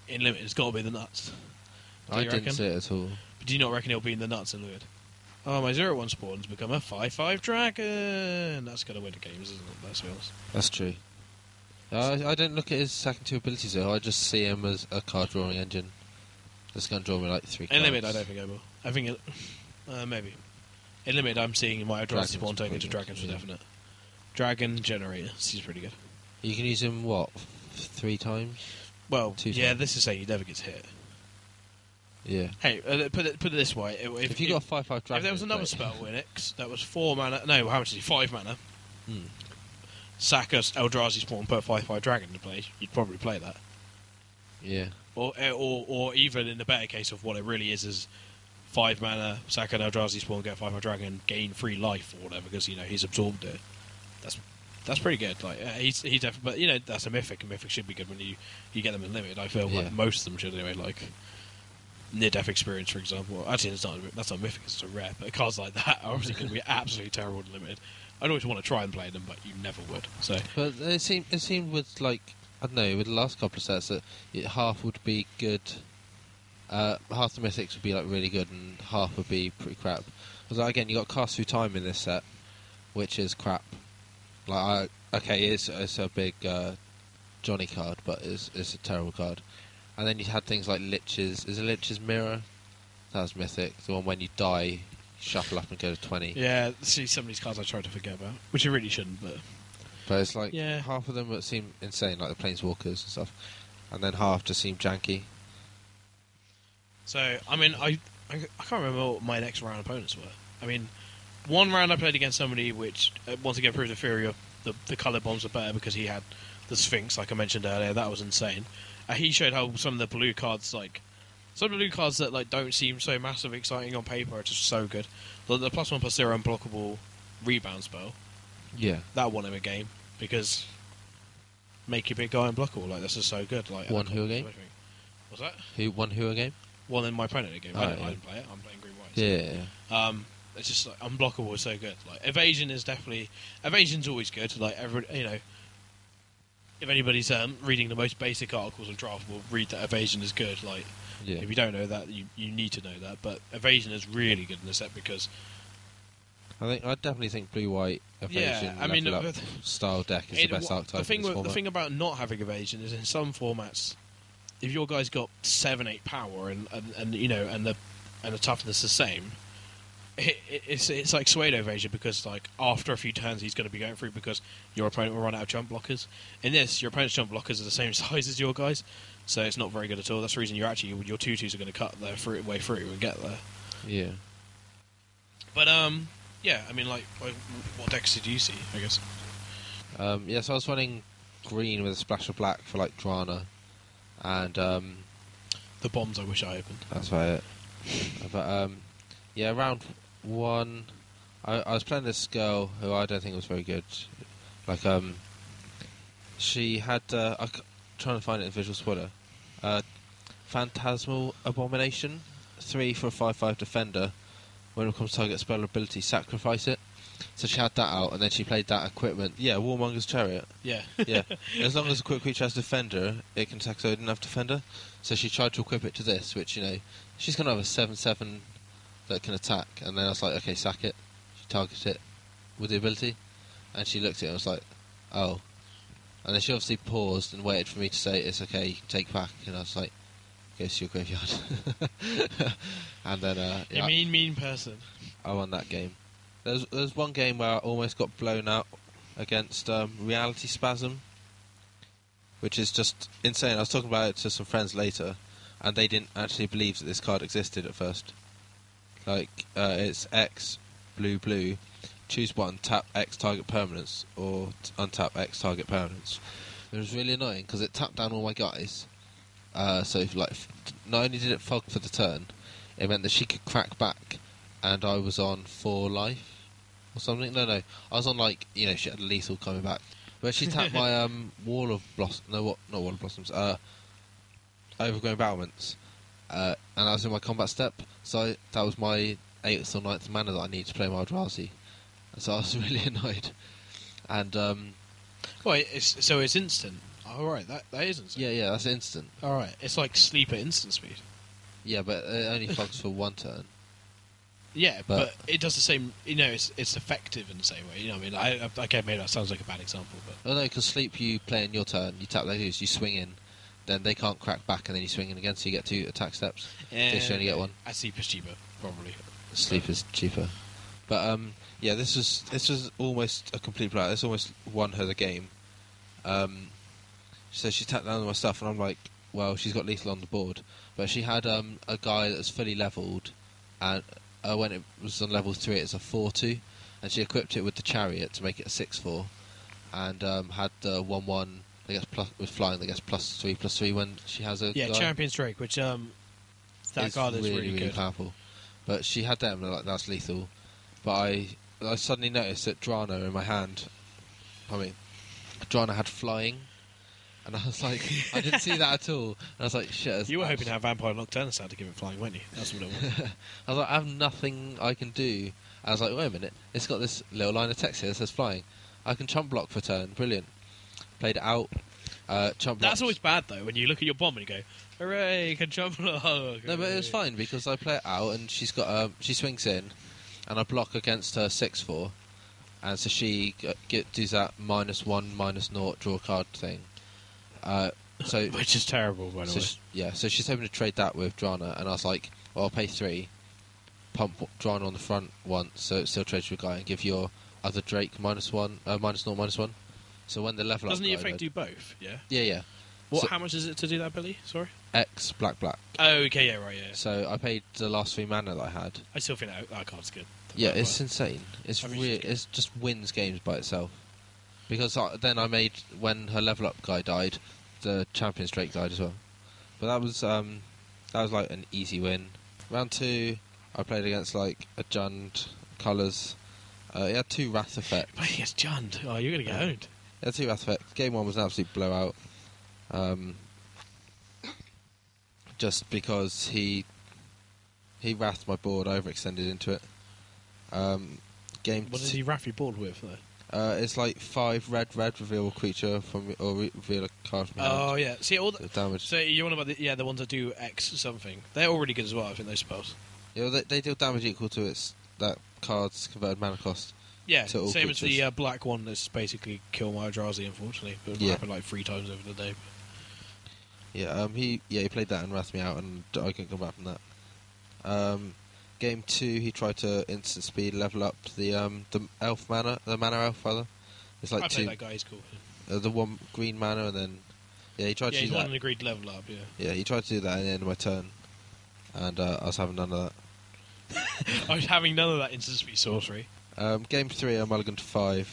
[SPEAKER 2] in Limited has got to be the nuts. Do
[SPEAKER 1] I didn't
[SPEAKER 2] reckon?
[SPEAKER 1] see it at all.
[SPEAKER 2] But do you not reckon he'll be in the nuts in Limited? Oh, my 0 1 spawn's become a 5 5 dragon! That's going to win the games, isn't it? Let's.
[SPEAKER 1] That's true. I, I don't look at his second two abilities though. I just see him as a card drawing engine. That's going to draw me like three.
[SPEAKER 2] In
[SPEAKER 1] cards.
[SPEAKER 2] Limited, I don't think I will. I think it. Uh, maybe. In Limited, I'm seeing my Eldrazi
[SPEAKER 1] Dragons
[SPEAKER 2] spawn turn into dragons for
[SPEAKER 1] yeah.
[SPEAKER 2] definite. Dragon Generator. He's pretty good.
[SPEAKER 1] You can use him what three times?
[SPEAKER 2] Well,
[SPEAKER 1] Two
[SPEAKER 2] yeah,
[SPEAKER 1] times.
[SPEAKER 2] this is saying he never gets hit.
[SPEAKER 1] Yeah.
[SPEAKER 2] Hey, uh, put it put it this way: if,
[SPEAKER 1] If, you got a five five dragon,
[SPEAKER 2] if there was another spell in it that was four mana, no, how much is he? Five mana.
[SPEAKER 1] Hmm.
[SPEAKER 2] Sack us Eldrazi spawn, put five five dragon to play. You'd probably play that,
[SPEAKER 1] Yeah.
[SPEAKER 2] or uh, or or even in the better case of what it really is is five mana, sack an Eldrazi spawn, get five mana dragon, gain free life or whatever because you know he's absorbed it. That's that's pretty good. Like uh, he's he's def- but you know that's a mythic. and mythic should be good when you you get them in limit. I feel
[SPEAKER 1] Yeah.
[SPEAKER 2] like most of them should anyway. Like near death experience, for example. Actually, it's not, that's not mythic, it's a rare, but cards like that are obviously going to be (laughs) absolutely terrible in limited. I'd always want to try and play them, but you never would. So,
[SPEAKER 1] But it seemed it seemed with like I don't know with the last couple of sets that it, half would be good. Uh, half the mythics would be like really good, and half would be pretty crap. Because like, again, you got cast through time in this set, which is crap. Like, I, okay, it's it's a big uh, Johnny card, but it's it's a terrible card. And then you had things like Lich's. Is it Lich's mirror? That was mythic. The one when you die, you shuffle up and go to twenty.
[SPEAKER 2] yeah, see, some of these cards I try to forget about, which I really shouldn't, but
[SPEAKER 1] But it's like
[SPEAKER 2] Yeah.
[SPEAKER 1] half of them seem insane, like the planeswalkers and stuff, and then half just seem janky.
[SPEAKER 2] So, I mean, I, I, I can't remember what my next round opponents were. I mean, one round I played against somebody which, uh, once again, proved the theory of the, the colour bombs are better because he had the Sphinx, like I mentioned earlier. That was insane. Uh, he showed how some of the blue cards, like, some of the blue cards that like don't seem so massive exciting on paper are just so good. The, the plus one plus zero unblockable rebound spell,
[SPEAKER 1] Yeah,
[SPEAKER 2] that won him a game because make your big guy unblockable. Like, this is so good. Like,
[SPEAKER 1] one who a game?
[SPEAKER 2] What's that?
[SPEAKER 1] who won who a game?
[SPEAKER 2] Well, then my opponent a game.
[SPEAKER 1] Oh,
[SPEAKER 2] I,
[SPEAKER 1] yeah.
[SPEAKER 2] I didn't play it. I'm playing green white.
[SPEAKER 1] Yeah, yeah.
[SPEAKER 2] Um, it's just like unblockable is so good. Like evasion is definitely evasion's always good. Like every you know, if anybody's um, reading the most basic articles on draft, will read that evasion is good. Like
[SPEAKER 1] yeah.
[SPEAKER 2] if you don't know that, you you need to know that. But evasion is really good in the set because
[SPEAKER 1] I think I definitely think blue white evasion
[SPEAKER 2] Yeah, I mean,
[SPEAKER 1] style deck is
[SPEAKER 2] it-
[SPEAKER 1] the best archetype
[SPEAKER 2] the thing
[SPEAKER 1] in
[SPEAKER 2] with- the thing about not having evasion is in some formats, if your guy's got seven eight power and and, and you know and the and the toughness is the same. It, it, it's it's like Suede evasion because like after a few turns he's going to be going through because your opponent will run out of chump blockers. In this, your opponent's chump blockers are the same (laughs) size as your guys, so it's not very good at all. That's the reason you're actually your two twos are going to cut their through, way through and get there.
[SPEAKER 1] yeah.
[SPEAKER 2] But um, yeah, I mean like, like what decks did you see? I guess.
[SPEAKER 1] Um, yeah, so I was running green with a splash of black for like Drana, and um,
[SPEAKER 2] The bombs I wish I opened.
[SPEAKER 1] That's about it. (laughs) but um, yeah, round one, I, I was playing this girl who I don't think was very good. Like um, she had uh, I'm trying to find it in Visual Spoiler. Uh, Phantasmal Abomination, three for a five-five defender. When it comes to target spell ability, sacrifice it. So she had that out, and then she played that equipment. Yeah, Warmonger's Chariot.
[SPEAKER 2] Yeah.
[SPEAKER 1] Yeah, (laughs) as long as a quick creature has defender, it can attack so it didn't have defender. So she tried to equip it to this, which you know she's gonna have a seven seven that can attack, and then I was like, okay, sack it. She targeted it with the ability, and she looked at it and was like, oh. And then she obviously paused and waited for me to say it's okay, you can take back, and I was like, go to your graveyard. (laughs) and then uh,
[SPEAKER 2] You mean mean person.
[SPEAKER 1] I won that game. There was, there was one game where I almost got blown out against um, Reality Spasm, which is just insane. I was talking about it to some friends later, and they didn't actually believe that this card existed at first. Like, uh, it's X, blue, blue. Choose one, tap X target permanence, or t- untap X target permanence. It was really annoying because it tapped down all my guys. Uh, so, if, like, not only did it fog for the turn, it meant that she could crack back, and I was on four life or something. No, no, I was on like you know she had lethal coming back, but she tapped my (laughs) um wall of blossom. No, what? Not wall of blossoms. Uh, overgrown battlements, uh, and I was in my combat step. So I, that was my eighth or ninth mana that I need to play my Eldrazi. And so I was (laughs) really annoyed. And um,
[SPEAKER 2] Well, it's, so it's instant. All right, that that is instant.
[SPEAKER 1] yeah, yeah, that's instant.
[SPEAKER 2] All right, it's like sleep at instant speed.
[SPEAKER 1] Yeah, but it only fogs for one turn.
[SPEAKER 2] Yeah, but,
[SPEAKER 1] But-
[SPEAKER 2] it does the same. You know, it's it's effective in the same way. You know, what I mean, I, I okay, maybe that sounds like a bad example, but
[SPEAKER 1] Oh no, because sleep you play in your turn, you tap their dudes, you swing in, then they can't crack back, and then you swing in again, so you get two attack steps. This you only get one.
[SPEAKER 2] I sleep is cheaper, probably.
[SPEAKER 1] Sleep is cheaper. But um, yeah, this was this was almost a complete blowout. This almost won her the game. Um, so she tapped down my stuff, and I'm like, well, she's got lethal on the board, but she had um a guy that was fully leveled, and uh, when it was on level three, it's a four-two, and she equipped it with the chariot to make it a six-four, and um, had the one-one. I guess plus with flying. I guess plus three, plus three when she has a
[SPEAKER 2] Yeah,
[SPEAKER 1] guy
[SPEAKER 2] Champions Drake, which um, that
[SPEAKER 1] is
[SPEAKER 2] card is
[SPEAKER 1] really,
[SPEAKER 2] really,
[SPEAKER 1] really
[SPEAKER 2] good.
[SPEAKER 1] powerful. But she had them, and like that's lethal. But I, I suddenly noticed that Drana in my hand. I mean, Drana had flying, And I was like, (laughs) I didn't see that at all. And I was like, shit.
[SPEAKER 2] You were hoping to have Vampire Nocturnus out to give it flying, weren't you? That's what it was. (laughs)
[SPEAKER 1] I was like, I have nothing I can do. I was like, wait a minute, it's got this little line of text here that says flying. I can chump block for turn. Brilliant. Played it out. Uh, chump block.
[SPEAKER 2] That's always bad though when you look at your bomb and you go, "Hooray! Can jump!" Oh, (laughs)
[SPEAKER 1] No, but it was fine because I play it out and she's got um, she swings in, and I block against her six four, and so she g- get, does that minus one minus naught draw card thing. Uh, so (laughs)
[SPEAKER 2] Which is terrible, by the
[SPEAKER 1] So
[SPEAKER 2] way.
[SPEAKER 1] sh yeah, so she's hoping to trade that with Drana, and I was like, well, I'll pay three, pump Drana on the front once, so it still trades with guy, and give your other Drake minus one, uh, minus naught, minus one. So when the level
[SPEAKER 2] Doesn't
[SPEAKER 1] up
[SPEAKER 2] the
[SPEAKER 1] guy
[SPEAKER 2] effect do both? Yeah.
[SPEAKER 1] Yeah, yeah.
[SPEAKER 2] What?
[SPEAKER 1] So-
[SPEAKER 2] how much is it to do that, Billy? Sorry.
[SPEAKER 1] X black black.
[SPEAKER 2] Oh, okay, yeah, right, yeah.
[SPEAKER 1] So I paid the last three mana that I had.
[SPEAKER 2] I still think that, that card's good.
[SPEAKER 1] Yeah, it's insane. It's
[SPEAKER 2] I mean.
[SPEAKER 1] It's just wins games by itself. Because I, then I made when her level up guy died, the champion Drake died as well. But that was um, that was like an easy win. Round two, I played against like a Jund Colours. Uh, he had two Wrath effects.
[SPEAKER 2] But he gets Jund. Oh, you're gonna get owned.
[SPEAKER 1] He had two Wrath effects. Game one was an absolute blowout. Um, just because he he wrathed my board, I overextended into it. Um, game
[SPEAKER 2] What did he raff your board with? Though?
[SPEAKER 1] Uh, it's like five red, red reveal creature from or re- reveal a card from your
[SPEAKER 2] Oh
[SPEAKER 1] hand.
[SPEAKER 2] yeah. See all. The,
[SPEAKER 1] The damage.
[SPEAKER 2] so you're on about the yeah the ones that do X something. They're all really good as well. I think those spells.
[SPEAKER 1] yeah, well, they, they deal damage equal to its that card's converted mana cost.
[SPEAKER 2] Yeah,
[SPEAKER 1] To all
[SPEAKER 2] same as the
[SPEAKER 1] creatures.
[SPEAKER 2] uh, black one that's basically kill my Eldrazi, unfortunately. But it
[SPEAKER 1] Yeah.
[SPEAKER 2] happened like three times over the day.
[SPEAKER 1] Yeah, um, he yeah he played that and wrathed me out, and I couldn't come back from that. Um, game two, he tried to instant speed level up the um the elf mana, the mana elf rather. It's like
[SPEAKER 2] I
[SPEAKER 1] two,
[SPEAKER 2] that guy. He's cool.
[SPEAKER 1] uh, the one green mana, and then yeah he tried
[SPEAKER 2] Yeah,
[SPEAKER 1] to
[SPEAKER 2] he's
[SPEAKER 1] do
[SPEAKER 2] won
[SPEAKER 1] that.
[SPEAKER 2] an agreed level up. Yeah.
[SPEAKER 1] Yeah, he tried to do that at the end of my turn, and uh, I was having none of that. (laughs)
[SPEAKER 2] I was having none of that instant speed sorcery.
[SPEAKER 1] Um, game three, I mulliganed to five,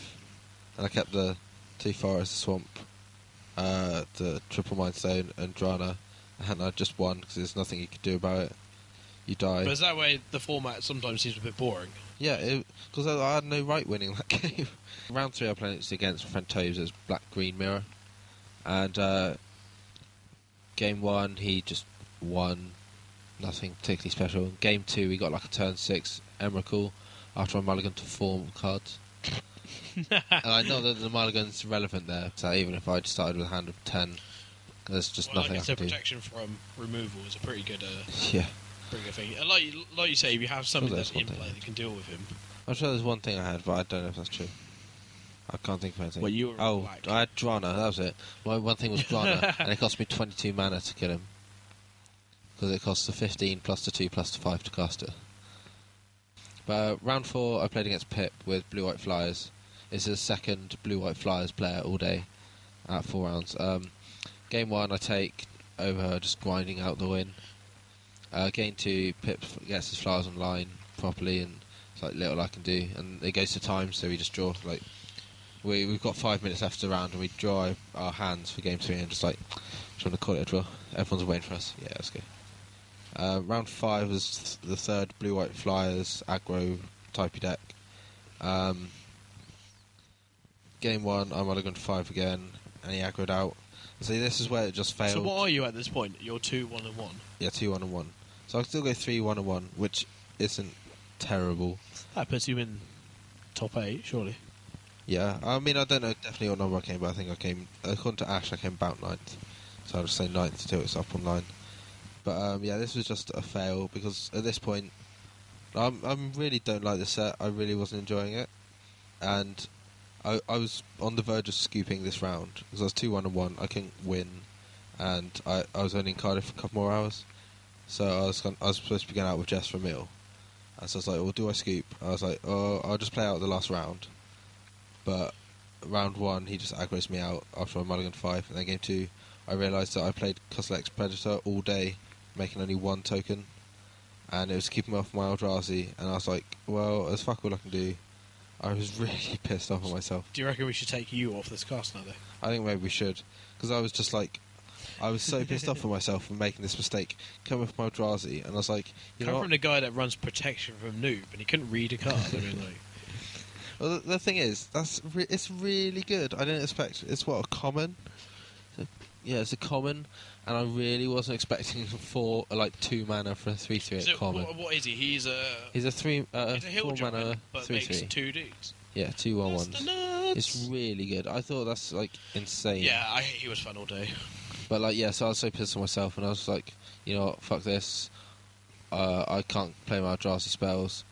[SPEAKER 1] and I kept the two forests, swamp, uh, the triple mind stone, and Drana, and I just won because there's nothing you could do about it. You die.
[SPEAKER 2] But is that way the format sometimes seems a bit boring?
[SPEAKER 1] yeah, because I, I had no right winning that (laughs) game. Round three, I played it against Toves black green mirror, and uh, game one he just won, nothing particularly special. Game two, we got like a turn six Emrakul after I mulliganed to four cards. (laughs) and I know that the mulligan's relevant there, so even if I just started with a hand of ten, there's just
[SPEAKER 2] well,
[SPEAKER 1] nothing
[SPEAKER 2] like I
[SPEAKER 1] I can do.
[SPEAKER 2] protection from removal is a pretty good, uh, (laughs)
[SPEAKER 1] Yeah,
[SPEAKER 2] thing. And like, you- like you say, if you have something
[SPEAKER 1] Sure,
[SPEAKER 2] that's in
[SPEAKER 1] one
[SPEAKER 2] play that can deal with him.
[SPEAKER 1] I'm sure there's one thing I had, but I don't know if that's true. I can't think of anything.
[SPEAKER 2] Well, you were
[SPEAKER 1] oh,
[SPEAKER 2] black.
[SPEAKER 1] I had Drana. That was it. My one thing was Drana, (laughs) and it cost me 22 mana to kill him because it costs the 15 plus the 2 plus the 5 to cast it. But uh, round four, I played against Pip with Blue White Flyers. It's the second Blue White Flyers player all day at four rounds. Um, game one, I take over just grinding out the win. Uh, game two, Pip gets his flyers online properly, and it's like little I can do. And it goes to time, so we just draw. Like we we've got five minutes left the round, and we draw our hands for game three, and just like trying to call it a draw. Everyone's waiting for us. Yeah, let's go. Uh, round five was the third blue white flyers aggro typey deck. Um, game one, I'm mulligan five again, and he aggroed out. See, this is where it just failed.
[SPEAKER 2] So what are you at this point? You're two, one, and one.
[SPEAKER 1] Yeah, two one and one. So I can still go three one and one, which isn't terrible.
[SPEAKER 2] That puts you in top eight, surely.
[SPEAKER 1] Yeah, I mean I don't know definitely what number I came, but I think I came according to Ash I came about ninth. So I'll just say ninth until it's up online. But um, yeah, this was just a fail because at this point, I'm I really don't like the set. I really wasn't enjoying it, and I I was on the verge of scooping this round because I was two one and one. I couldn't win, and I I was only in Cardiff for a couple more hours, so I was I was supposed to be going out with Jess for a meal, and so I was like, well, do I scoop? I was like, oh, I'll just play out the last round, but round one he just aggroes me out after I mulligan five, and then game two I realised that I played Kozilek's Predator all day, making only one token, and it was keeping me off my Eldrazi, and I was like, well, as fuck all I can do. I was (laughs) really pissed off at myself.
[SPEAKER 2] Do you reckon we should take you off this cast now, though?
[SPEAKER 1] I think maybe we should, because I was just like, I was so pissed off at myself for making this mistake, coming with my Eldrazi, and I was like, you
[SPEAKER 2] Come
[SPEAKER 1] know,
[SPEAKER 2] from
[SPEAKER 1] what?
[SPEAKER 2] the guy that runs protection from noob, and he couldn't read a card. I mean, like, (laughs)
[SPEAKER 1] Well, the, the thing is, that's re- it's really good. I didn't expect it's what a common. Yeah, it's a common, and I really wasn't expecting (laughs) four like two mana for a three three
[SPEAKER 2] So,
[SPEAKER 1] at common.
[SPEAKER 2] what, what is he? He's a
[SPEAKER 1] He's a three uh,
[SPEAKER 2] he's a hill
[SPEAKER 1] four
[SPEAKER 2] giant,
[SPEAKER 1] mana
[SPEAKER 2] but
[SPEAKER 1] three
[SPEAKER 2] makes
[SPEAKER 1] three.
[SPEAKER 2] two dudes.
[SPEAKER 1] Yeah, two one
[SPEAKER 2] That's the
[SPEAKER 1] ones.
[SPEAKER 2] nuts.
[SPEAKER 1] It's really good. I thought that's like insane.
[SPEAKER 2] yeah, I, he was fun all day.
[SPEAKER 1] But like, yeah, so I was so pissed at myself, and I was like, you know what, fuck this. Uh, I can't play my Eldrazi spells.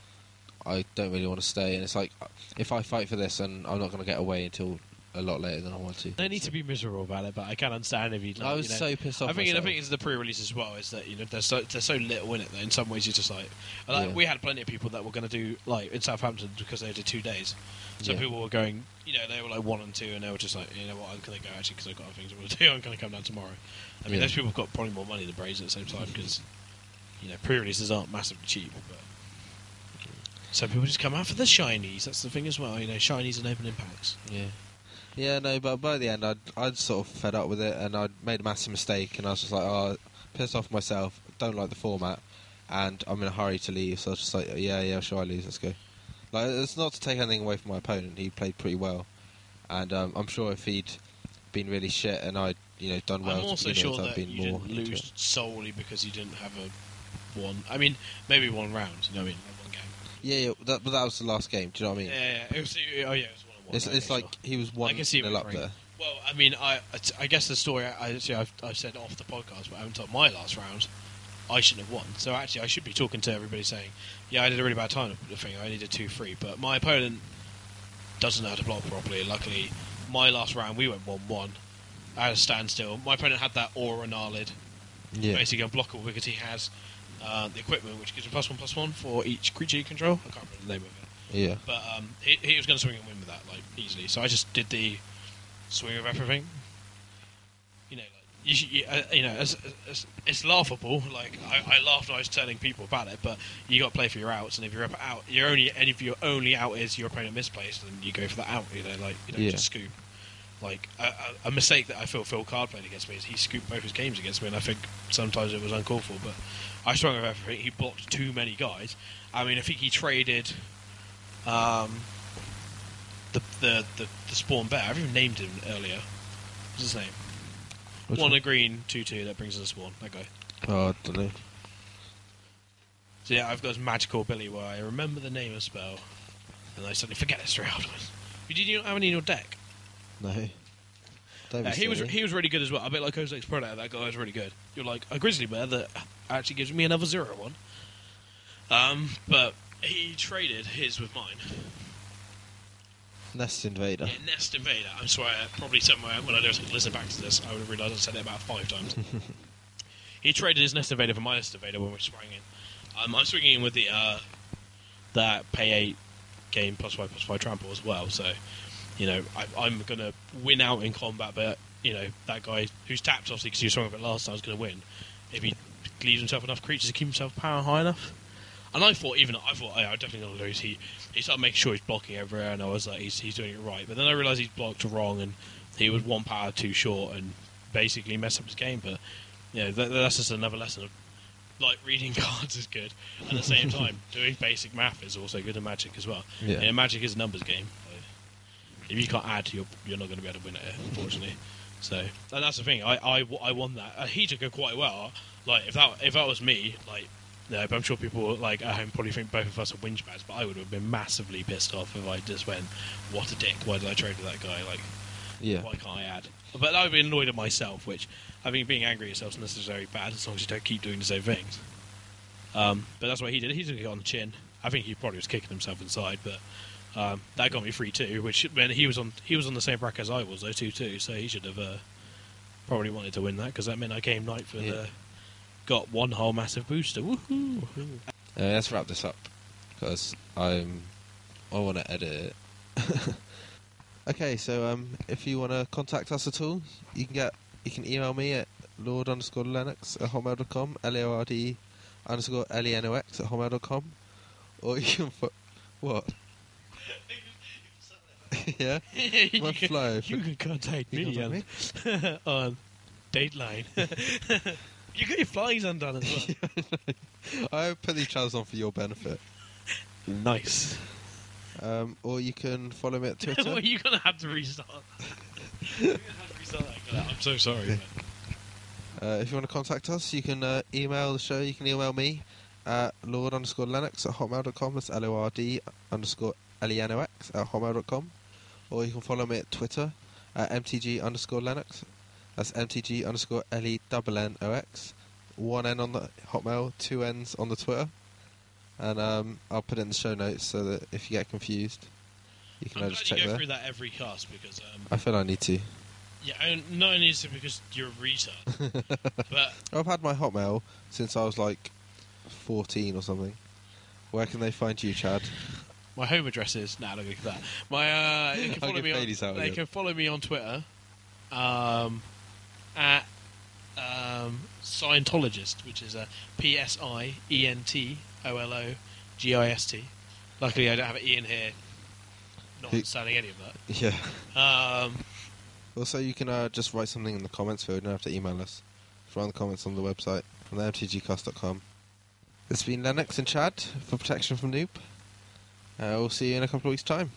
[SPEAKER 1] I don't really want to stay, and it's like, if I fight for this, and I'm not going to get away until a lot later than I want to.
[SPEAKER 2] No need to be miserable about it, but I can understand if you. Like,
[SPEAKER 1] I was
[SPEAKER 2] you know,
[SPEAKER 1] so pissed off.
[SPEAKER 2] I think I think it's the pre-release as well. Is that you know there's so there's so little in it that in some ways you're just like, like
[SPEAKER 1] Yeah.
[SPEAKER 2] we had plenty of people that were going to do like in Southampton because they did two days. So
[SPEAKER 1] Yeah.
[SPEAKER 2] people were going, you know, they were like one and two, and they were just like, you know what, I'm going to go actually because I've got other things I want to (laughs) do. I'm going to come down tomorrow. I mean,
[SPEAKER 1] Yeah.
[SPEAKER 2] those people have got probably more money than Braves at the same time because you know pre-releases aren't massively cheap, but. So people just come out for the shinies. That's the thing as well. You know, shinies and opening packs.
[SPEAKER 1] Yeah. Yeah, no, but by the end, I'd, I'd sort of fed up with it, and I'd made a massive mistake, and I was just like, oh, pissed off myself, don't like the format, and I'm in a hurry to leave, so I was just like, yeah, yeah, sure, I lose, let's go. Like, it's not to take anything away from my opponent, he played pretty well, and um, I'm sure if he'd been really shit and I'd, you know, done well,
[SPEAKER 2] I'm also
[SPEAKER 1] begin
[SPEAKER 2] sure that
[SPEAKER 1] been
[SPEAKER 2] you
[SPEAKER 1] more
[SPEAKER 2] didn't lose solely because you didn't have a one. I mean, maybe one round. You know what I mean? Like one game.
[SPEAKER 1] Yeah, yeah, that, but that was the last game, do you know what I mean?
[SPEAKER 2] yeah, yeah. It was, oh yeah, it was one.
[SPEAKER 1] It's, it's like
[SPEAKER 2] sure.
[SPEAKER 1] he was one I
[SPEAKER 2] can see
[SPEAKER 1] nil up there.
[SPEAKER 2] Well, I mean, I I guess the story I see I've, I've said off the podcast, but I haven't told my last round. I shouldn't have won. So actually, I should be talking to everybody saying, "Yeah, I did a really bad time. Of the thing I needed two free, but my opponent doesn't know how to block properly. Luckily, my last round we went one one at a standstill. My opponent had that aura Gnarlid,
[SPEAKER 1] Yeah.
[SPEAKER 2] basically unblockable because he has uh, the equipment which gives him plus one plus one for each creature you control. I can't remember the name of it,
[SPEAKER 1] Yeah.
[SPEAKER 2] but um, he, he was going to swing and win with that like easily. So I just did the swing of everything. You know, like you, should- you, uh, you know, it's, laughable. Like I, I laughed when I was telling people about it, but you got to play for your outs, and if you're up out, your only and if your only out is your opponent misplaced, then you go for that out. You know, like you don't
[SPEAKER 1] Yeah.
[SPEAKER 2] just scoop. Like a, a, mistake that I feel Phil Card played against me is he scooped both his games against me, and I think sometimes it was uncalled for. But I swung with everything. He blocked too many guys. I mean, I think he traded um, the, the the the spawn bear. I've even named him earlier. What's his name?
[SPEAKER 1] Which
[SPEAKER 2] one
[SPEAKER 1] one?
[SPEAKER 2] a green, two two. That brings us a spawn. That guy.
[SPEAKER 1] Oh, I don't know.
[SPEAKER 2] So yeah, I've got this magical ability where I remember the name of spell, and I suddenly forget it straight afterwards. Did you not have any in your deck?
[SPEAKER 1] No.
[SPEAKER 2] Uh, he was he was really good as well. A bit like Kozilek's Predator. That guy was really good. You're like a grizzly bear that actually gives me another zero one. Um, but he traded his with mine.
[SPEAKER 1] Nest Invader.
[SPEAKER 2] Yeah, Nest Invader. I'm sorry, probably somewhere when I listen back to this, I would have realised I said it about five times. (laughs) he traded his Nest Invader for my Nest Invader when we sprang in. Um, I'm swinging in with the uh, that pay eight game plus five plus five trample as well. So, you know, I, I'm gonna win out in combat, but you know that guy who's tapped obviously because he was swung with it last time is gonna win if he leaves himself enough creatures to keep himself power high enough. And I thought, even I thought, oh, I'm definitely going to lose. He he started making sure he's blocking everywhere, and I was like, he's he's doing it right. But then I realised he's blocked wrong, and he was one power too short, and basically messed up his game. But you know, that, that's just another lesson of like reading (laughs) cards is good. At the same time, (laughs) doing basic math is also good in Magic as well.
[SPEAKER 1] Yeah.
[SPEAKER 2] Magic is a numbers game. So if you can't add, you're you're not going to be able to win it, unfortunately. So, and that's the thing. I I, I won that. Uh, he took it quite well. Like if that if that was me, like. No, but I'm sure people like at home probably think both of us are whinge bags, but I would have been massively pissed off if I just went, "What a dick! Why did I trade with that guy? Like,
[SPEAKER 1] Yeah.
[SPEAKER 2] why can't I add?" But I would be annoyed at myself, which I think being angry at yourself is necessarily bad as long as you don't keep doing the same things. Um, but that's what he did. He took it on the chin. I think he probably was kicking himself inside, but um, that got me free too. Which meant he was on he was on the same bracket as I was though two two, so he should have uh, probably wanted to win that because that meant I came ninth for
[SPEAKER 1] Yeah.
[SPEAKER 2] the got one whole massive booster. Woohoo!
[SPEAKER 1] Uh, let's wrap this up because I'm I want to edit it. (laughs) okay, so um, if you want to contact us at all, you can get you can email me at lord underscore lennox at hotmail.com, l a r d underscore l e n o x at hotmail.com, or you can put what? (laughs) yeah, (laughs)
[SPEAKER 2] you,
[SPEAKER 1] My
[SPEAKER 2] can,
[SPEAKER 1] flow.
[SPEAKER 2] you can contact
[SPEAKER 1] You
[SPEAKER 2] me,
[SPEAKER 1] contact me?
[SPEAKER 2] on Dateline. You got your flies undone as well. (laughs)
[SPEAKER 1] I put these channels on for your benefit.
[SPEAKER 2] nice.
[SPEAKER 1] Um, or you can follow me at (laughs)
[SPEAKER 2] well,
[SPEAKER 1] Twitter.
[SPEAKER 2] you're gonna have to restart. (laughs) you're gonna have to restart I'm so sorry.
[SPEAKER 1] Okay. Uh, if you want to contact us, you can uh, email the show. You can email me at lord underscore lennox at hotmail.com. That's L O R D underscore L E N O X at hotmail.com. Or you can follow me at Twitter at MTG underscore Lennox. That's MTG underscore L E double N O X. One N on the Hotmail, two N's on the Twitter. And um, I'll put it in the show notes so that if you get confused, you can
[SPEAKER 2] I'm glad
[SPEAKER 1] just
[SPEAKER 2] you
[SPEAKER 1] check
[SPEAKER 2] go
[SPEAKER 1] there.
[SPEAKER 2] through that every cast because um,
[SPEAKER 1] I feel I need to.
[SPEAKER 2] yeah, and not only is it because you're a retard, (laughs) but
[SPEAKER 1] I've had my Hotmail since I was like 14 or something. Where can they find you, Chad?
[SPEAKER 2] my home address is nah, look at that. My uh, they can (laughs) follow me on. They
[SPEAKER 1] again.
[SPEAKER 2] can follow me on Twitter, um, at um, Psientologist, which is a P S I E N T O L O G I S T. Luckily, I don't have an E in here. Not understanding any of
[SPEAKER 1] Yeah.
[SPEAKER 2] that. Um,
[SPEAKER 1] Also, you can uh, just write something in the comments field. You don't have to email us. Just write in the comments on the website on the mtgcast.com. This has been Lennox and Chad for Protection from Noob. Uh, we'll see you in a couple of weeks' time.